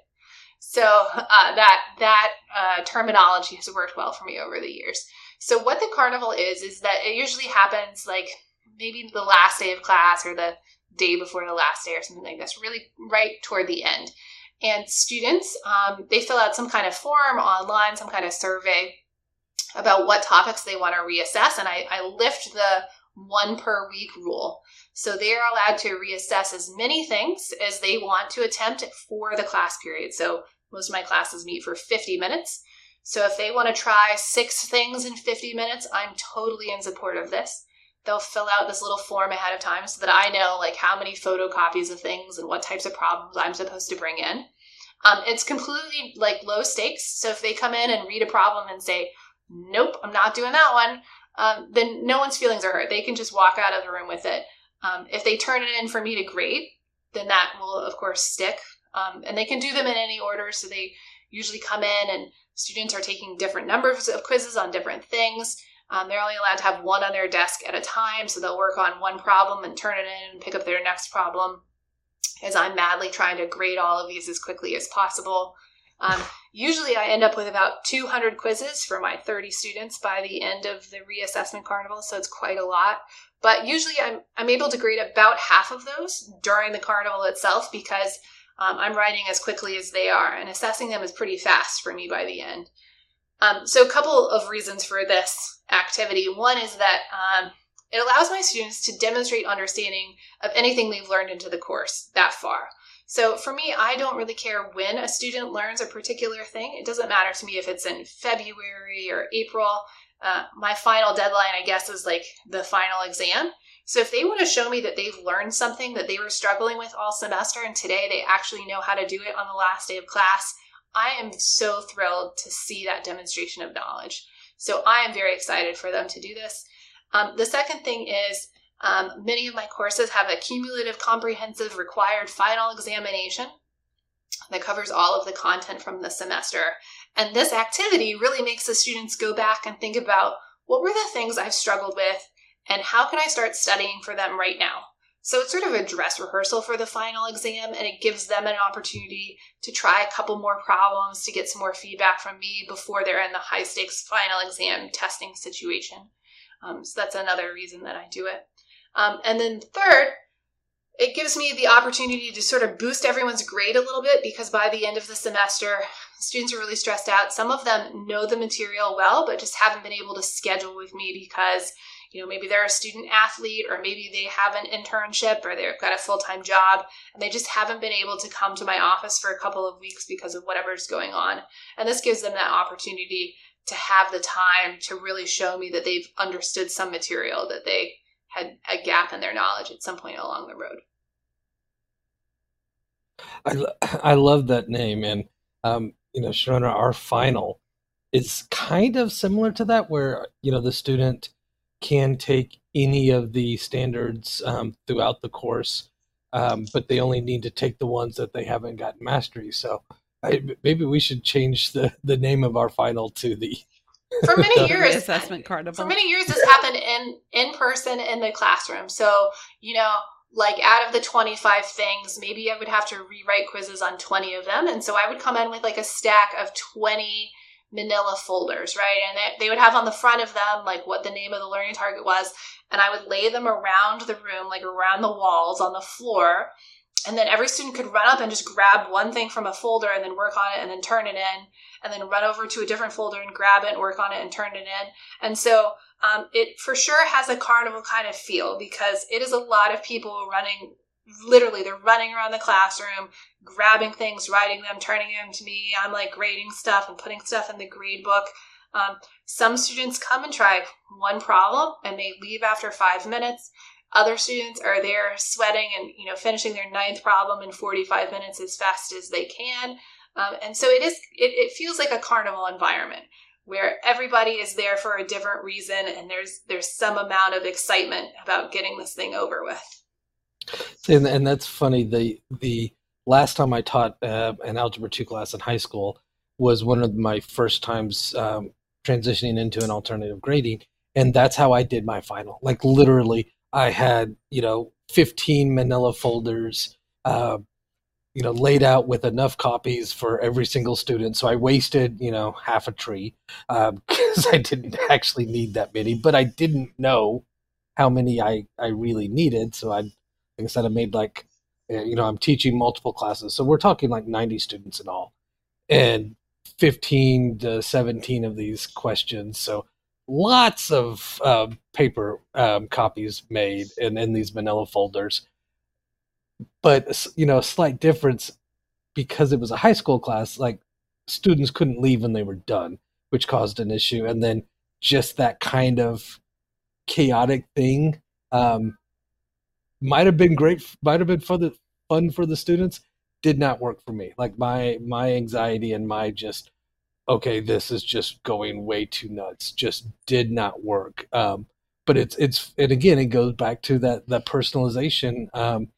So uh, that that uh, terminology has worked well for me over the years. So what the carnival is is that it usually happens like maybe the last day of class or the day before the last day or something like this, really right toward the end. And students, um, they fill out some kind of form online, some kind of survey about what topics they want to reassess. And I, I lift the one per week rule. So they are allowed to reassess as many things as they want to attempt for the class period. So most of my classes meet for 50 minutes. So if they want to try six things in 50 minutes, I'm totally in support of this. They'll fill out this little form ahead of time so that I know like how many photocopies of things and what types of problems I'm supposed to bring in. Um, it's completely like low stakes. So if they come in and read a problem and say, "Nope, I'm not doing that one," um, then no one's feelings are hurt. They can just walk out of the room with it. Um, if they turn it in for me to grade, then that will of course stick. Um, and they can do them in any order. So they usually come in and students are taking different numbers of quizzes on different things. Um, they're only allowed to have one on their desk at a time, so they'll work on one problem and turn it in and pick up their next problem. As I'm madly trying to grade all of these as quickly as possible. Um, usually, I end up with about 200 quizzes for my 30 students by the end of the reassessment carnival, so it's quite a lot. But usually, I'm I'm able to grade about half of those during the carnival itself because um, I'm writing as quickly as they are, and assessing them is pretty fast for me by the end. Um, so, a couple of reasons for this activity. One is that um, it allows my students to demonstrate understanding of anything they've learned into the course that far. So, for me, I don't really care when a student learns a particular thing. It doesn't matter to me if it's in February or April. Uh, my final deadline, I guess, is like the final exam. So if they want to show me that they've learned something that they were struggling with all semester and today they actually know how to do it on the last day of class, I am so thrilled to see that demonstration of knowledge. So I am very excited for them to do this. Um, the second thing is um, many of my courses have a cumulative comprehensive required final examination that covers all of the content from the semester. And this activity really makes the students go back and think about what were the things I've struggled with and how can I start studying for them right now? So it's sort of a dress rehearsal for the final exam, and it gives them an opportunity to try a couple more problems to get some more feedback from me before they're in the high stakes final exam testing situation. Um, so that's another reason that I do it. Um, and then third, it gives me the opportunity to sort of boost everyone's grade a little bit because by the end of the semester, students are really stressed out. Some of them know the material well, but just haven't been able to schedule with me because you know maybe they're a student athlete or maybe they have an internship or they've got a full-time job and they just haven't been able to come to my office for a couple of weeks because of whatever's going on and this gives them that opportunity to have the time to really show me that they've understood some material that they had a gap in their knowledge at some point along the road. I, I love that name. And, um, you know, Sharona, our final is kind of similar to that, where, you know, the student can take any of the standards um, throughout the course, um, but they only need to take the ones that they haven't gotten mastery. So I, maybe we should change the, the name of our final to the for many years assessment card for many years this happened in in person in the classroom. So you know like out of the 25 things maybe i would have to rewrite quizzes on 20 of them. And so i would come in with like a stack of 20 manila folders right? And they, they would have on the front of them like what the name of the learning target was and i would lay them around the room like around the walls on the floor and then every student could run up and just grab one thing from a folder and then work on it and then turn it in and then run over to a different folder and grab it and work on it and turn it in. And so um, it for sure has a carnival kind of feel because it is a lot of people running literally they're running around the classroom grabbing things writing them turning them to me. I'm like grading stuff and putting stuff in the grade book. Um, some students come and try one problem and they leave after five minutes. Other students are there sweating and you know finishing their ninth problem in 45 minutes as fast as they can. Um, and so it is it, it feels like a carnival environment where everybody is there for a different reason and there's there's some amount of excitement about getting this thing over with and, and that's funny the the last time i taught uh, an algebra 2 class in high school was one of my first times um, transitioning into an alternative grading and that's how i did my final. Like literally i had you know 15 manila folders uh, you know laid out with enough copies for every single student. So i wasted you know half a tree because um, i didn't actually need that many but i didn't know how many i i really needed so i like i said i made like eh, you know i'm teaching multiple classes so we're talking like 90 students in all and 15 to 17 of these questions so lots of uh, paper um, copies made in, in these manila folders but you know, a slight difference because it was a high school class. Like students couldn't leave when they were done, which caused an issue. And then just that kind of chaotic thing um, might have been great. Might have been for the fun for the students. Did not work for me. Like my my anxiety and my just okay, this is just going way too nuts. Just did not work. Um, but it's it's and again, it goes back to that that personalization. Um,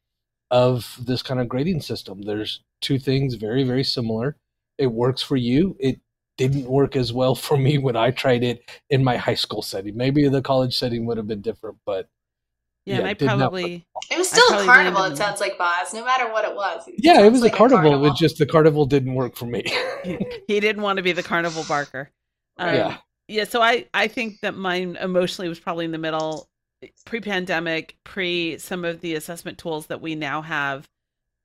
of this kind of grading system. There's two things very, very similar. It works for you. It didn't work as well for me when I tried it in my high school setting. Maybe the college setting would have been different, but yeah, yeah I probably it was still a carnival. It sounds like Boz, no matter what it was. It yeah, it was like a, carnival, a carnival. It just the carnival didn't work for me. he, didn't want to be the carnival barker. Um, yeah, yeah. So I I think that mine emotionally was probably in the middle pre-pandemic, pre some of the assessment tools that we now have,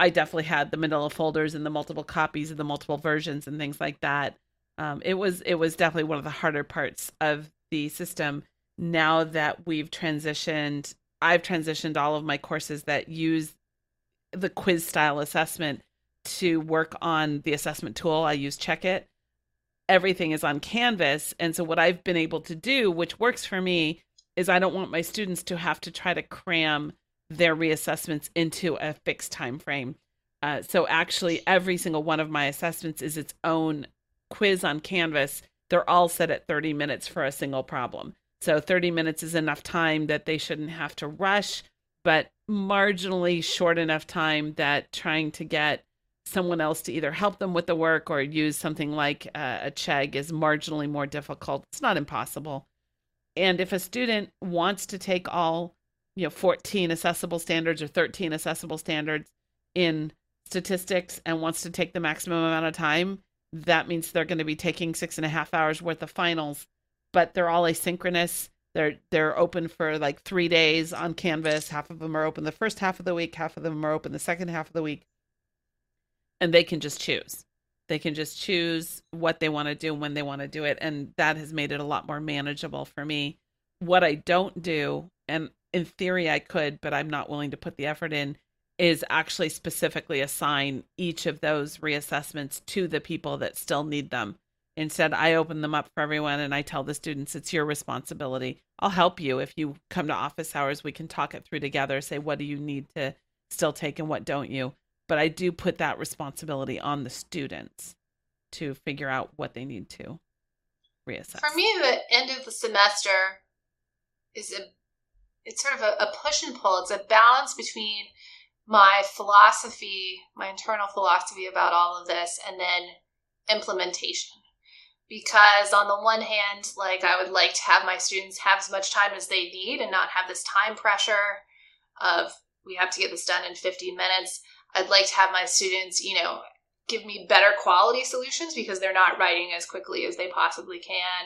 I definitely had the manila folders and the multiple copies of the multiple versions and things like that. Um, it was it was definitely one of the harder parts of the system. Now that we've transitioned, I've transitioned all of my courses that use the quiz style assessment to work on the assessment tool. I use CheckIt. Everything is on Canvas, and so what I've been able to do, which works for me, is I don't want my students to have to try to cram their reassessments into a fixed time frame. Uh, so actually, every single one of my assessments is its own quiz on Canvas. They're all set at 30 minutes for a single problem. So 30 minutes is enough time that they shouldn't have to rush, but marginally short enough time that trying to get someone else to either help them with the work or use something like uh, a Chegg is marginally more difficult. It's not impossible. And if a student wants to take all, you know, 14 accessible standards or 13 accessible standards in statistics and wants to take the maximum amount of time, that means they're going to be taking six and a half hours worth of finals, but they're all asynchronous. They're they're open for like three days on Canvas. Half of them are open the first half of the week, half of them are open the second half of the week, and they can just choose. They can just choose what they want to do when they want to do it. And that has made it a lot more manageable for me. What I don't do, and in theory I could, but I'm not willing to put the effort in, is actually specifically assign each of those reassessments to the people that still need them. Instead, I open them up for everyone and I tell the students it's your responsibility. I'll help you if you come to office hours. We can talk it through together, say, what do you need to still take and what don't you? But I do put that responsibility on the students to figure out what they need to reassess. For me, the end of the semester is a it's sort of a, a push and pull. It's a balance between my philosophy, my internal philosophy about all of this, and then implementation. Because on the one hand, like I would like to have my students have as much time as they need and not have this time pressure of we have to get this done in 15 minutes. I'd like to have my students, you know, give me better quality solutions because they're not writing as quickly as they possibly can.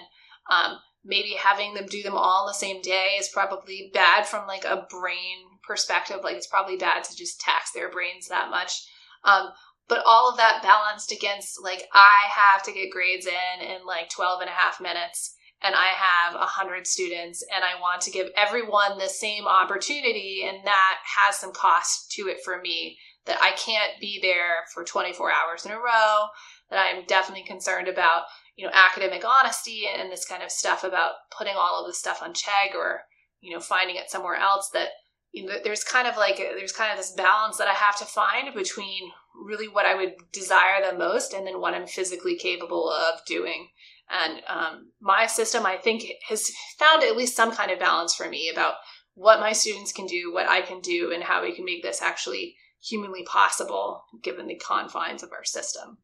Um, maybe having them do them all the same day is probably bad from like a brain perspective. Like it's probably bad to just tax their brains that much. Um, but all of that balanced against like I have to get grades in in like 12 and a half minutes and I have 100 students and I want to give everyone the same opportunity and that has some cost to it for me. That I can't be there for 24 hours in a row that I'm definitely concerned about you know academic honesty and this kind of stuff about putting all of this stuff on Chegg or you know finding it somewhere else that you know there's kind of like there's kind of this balance that I have to find between really what I would desire the most and then what I'm physically capable of doing. And um, my system, I think, has found at least some kind of balance for me about what my students can do, what I can do, and how we can make this actually humanly possible given the confines of our system.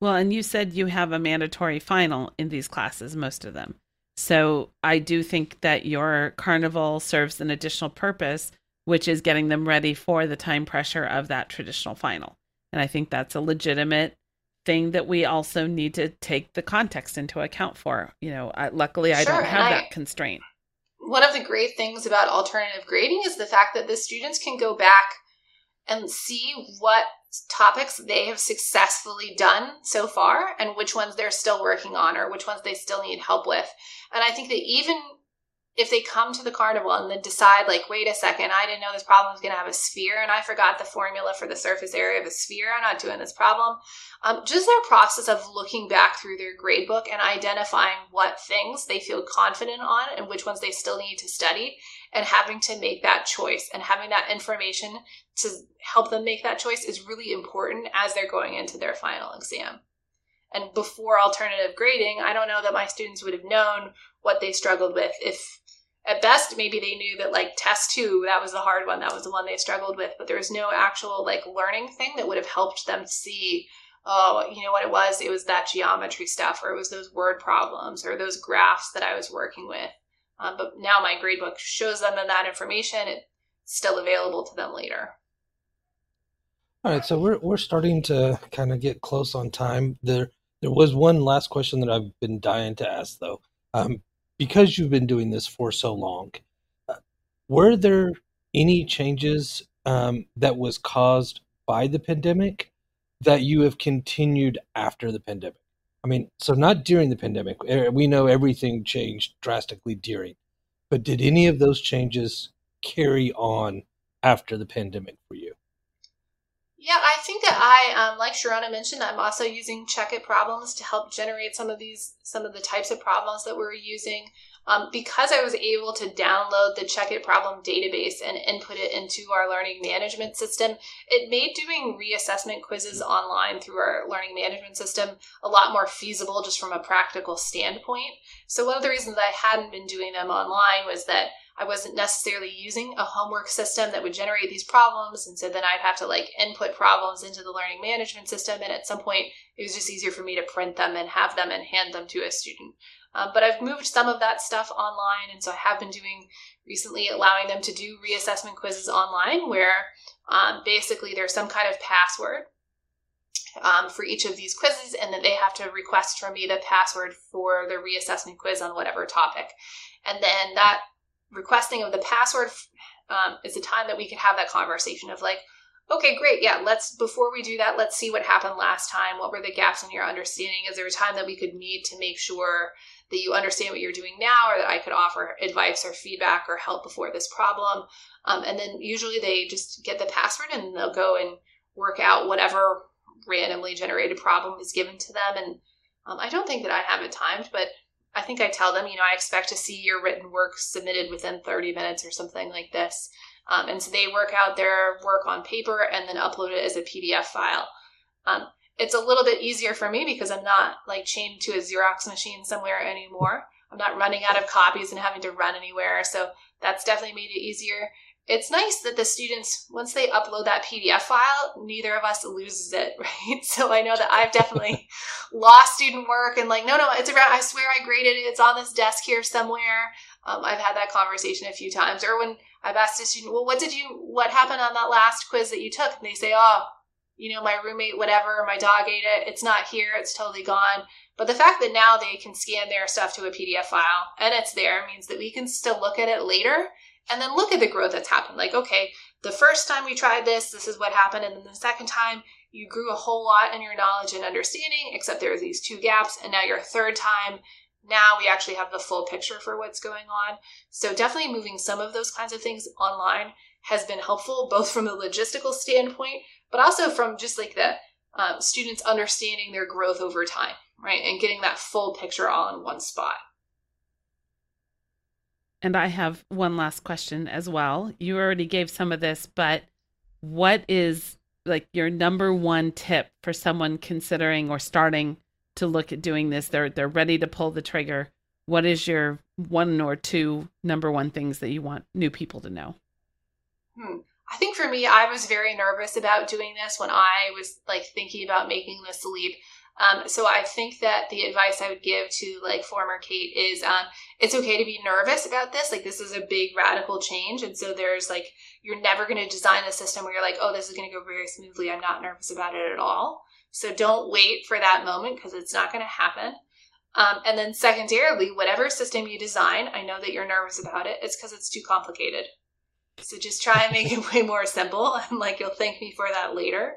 Well, and you said you have a mandatory final in these classes, most of them. So I do think that your carnival serves an additional purpose, which is getting them ready for the time pressure of that traditional final. And I think that's a legitimate thing that we also need to take the context into account for. You know, I, luckily I don't have that constraint. One of the great things about alternative grading is the fact that the students can go back and see what topics they have successfully done so far and which ones they're still working on or which ones they still need help with. And I think that even if they come to the carnival and then decide like wait a second i didn't know this problem was going to have a sphere and i forgot the formula for the surface area of a sphere i'm not doing this problem um, just their process of looking back through their grade book and identifying what things they feel confident on and which ones they still need to study and having to make that choice and having that information to help them make that choice is really important as they're going into their final exam. And before alternative grading, I don't know that my students would have known what they struggled with. If at best, maybe they knew that like test two, that was the hard one, that was the one they struggled with, but there was no actual like learning thing that would have helped them see, oh, you know what it was? It was that geometry stuff, or it was those word problems, or those graphs that I was working with. Um, but now my gradebook shows them that information. It's still available to them later. All right, so we're we're starting to kind of get close on time. There there was one last question that I've been dying to ask though. Um, because you've been doing this for so long, uh, were there any changes um, that was caused by the pandemic that you have continued after the pandemic? I mean, so not during the pandemic. Eh, we know everything changed drastically during, but did any of those changes carry on after the pandemic for you? Yeah, I think that I, um, like Sharona mentioned, I'm also using CheckIt problems to help generate some of these, some of the types of problems that we're using. Um, because I was able to download the CheckIt problem database and input it into our learning management system, it made doing reassessment quizzes online through our learning management system a lot more feasible just from a practical standpoint. So one of the reasons I hadn't been doing them online was that I wasn't necessarily using a homework system that would generate these problems. And so then I'd have to like input problems into the learning management system. And at some point, it was just easier for me to print them and have them and hand them to a student. Um, but I've moved some of that stuff online, and so I have been doing recently allowing them to do reassessment quizzes online where um, basically there's some kind of password um, for each of these quizzes, and then they have to request from me the password for the reassessment quiz on whatever topic. And then that requesting of the password um, is the time that we could have that conversation of like, okay, great, yeah, let's, before we do that, let's see what happened last time. What were the gaps in your understanding? Is there a time that we could meet to make sure that you understand what you're doing now or that I could offer advice or feedback or help before this problem. Um, and then usually they just get the password and they'll go and work out whatever randomly generated problem is given to them. And Um, I don't think that I have it timed, but I think I tell them, you know, I expect to see your written work submitted within 30 minutes or something like this. Um, and so they work out their work on paper and then upload it as a PDF file. Um, it's a little bit easier for me because I'm not like chained to a Xerox machine somewhere anymore. I'm not running out of copies and having to run anywhere. So that's definitely made it easier it's nice that the students once they upload that pdf file neither of us loses it right? So i know that i've definitely lost student work and like no no it's around i swear i graded it it's on this desk here somewhere. Um, i've had that conversation a few times or when i've asked a student well what did you what happened on that last quiz that you took? And they say oh you know my roommate whatever my dog ate it it's not here it's totally gone. But the fact that now they can scan their stuff to a pdf file and it's there means that we can still look at it later and then look at the growth that's happened. Like, okay, the first time we tried this, this is what happened. And then the second time, you grew a whole lot in your knowledge and understanding, except there are these two gaps. And now your third time, now we actually have the full picture for what's going on. So definitely moving some of those kinds of things online has been helpful, both from a logistical standpoint, but also from just like the um, students understanding their growth over time, right? And getting that full picture all in one spot. And I have one last question as well. You already gave some of this, but what is like your number one tip for someone considering or starting to look at doing this? They're they're ready to pull the trigger. What is your one or two number one things that you want new people to know? Hmm. I think for me, I was very nervous about doing this when I was like thinking about making this leap. Um, so I think that the advice I would give to like former Kate is um, it's okay to be nervous about this. Like this is a big radical change, and so there's like you're never going to design a system where you're like, oh, this is going to go very smoothly. I'm not nervous about it at all. So don't wait for that moment because it's not going to happen. Um, and then secondarily, whatever system you design, I know that you're nervous about it. It's because it's too complicated. So just try and make it way more simple, and like you'll thank me for that later.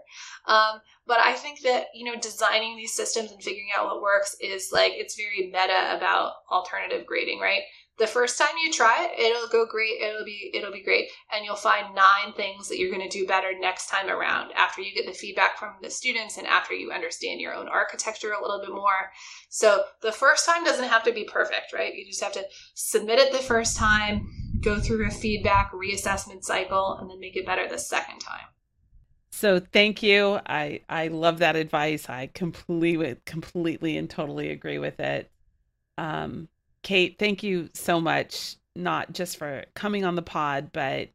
Um, but I think that you know designing these systems and figuring out what works is like it's very meta about alternative grading, right? The first time you try it, it'll go great. It'll be it'll be great, and you'll find nine things that you're going to do better next time around after you get the feedback from the students and after you understand your own architecture a little bit more. So the first time doesn't have to be perfect, right? You just have to submit it the first time go through a feedback reassessment cycle and then make it better the second time. So thank you. I I love that advice. I completely completely and totally agree with it. Um Kate, thank you so much not just for coming on the pod, but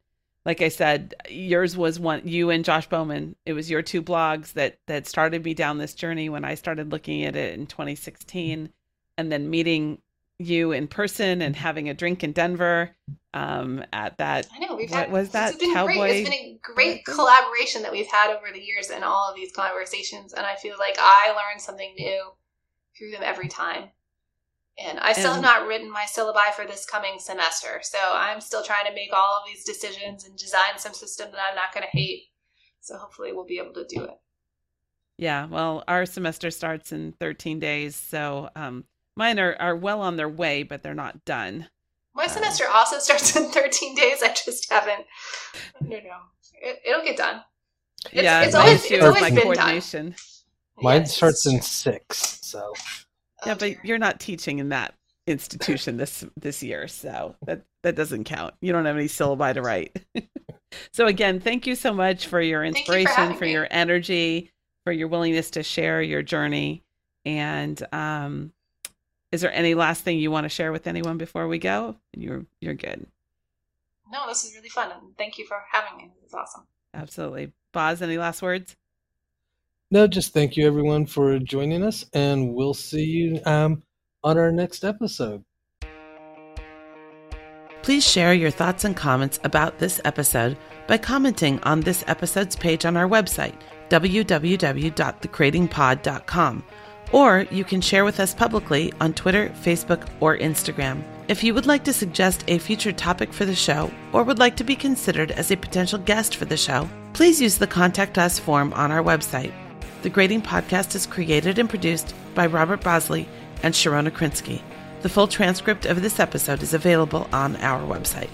like I said, yours was one you and Josh Bowman. It was your two blogs that that started me down this journey when I started looking at it in 2016 and then meeting you in person and having a drink in Denver um, at that. I know we've what had was that it's been cowboy? Great. It's been a great collaboration that we've had over the years in all of these conversations, and I feel like I learn something new through them every time. And I still and, have not written my syllabi for this coming semester, so I'm still trying to make all of these decisions and design some system that I'm not going to hate. So hopefully, we'll be able to do it. Yeah, well, our semester starts in 13 days, so um, Mine are, are well on their way, but they're not done. My semester um, also starts in 13 days. I just haven't. I don't know. It, will get done. It's, yeah, it's always, it's always been coordination. Done. Mine yes, starts in six, so. Yeah, but you're not teaching in that institution this this year, so that that doesn't count. You don't have any syllabi to write. so again, thank you so much for your inspiration, you for, for your energy, for your willingness to share your journey, and um, is there any last thing you want to share with anyone before we go? You're you're good. No, this is really fun, and thank you for having me. It's awesome. Absolutely, Boz. Any last words? No, just thank you everyone for joining us, and we'll see you um, on our next episode. Please share your thoughts and comments about this episode by commenting on this episode's page on our website, www.thegradingpod.com or you can share with us publicly on Twitter, Facebook, or Instagram. If you would like to suggest a future topic for the show or would like to be considered as a potential guest for the show, please use the Contact Us form on our website. The Grading Podcast is created and produced by Robert Bosley and Sharona Krinsky. The full transcript of this episode is available on our website.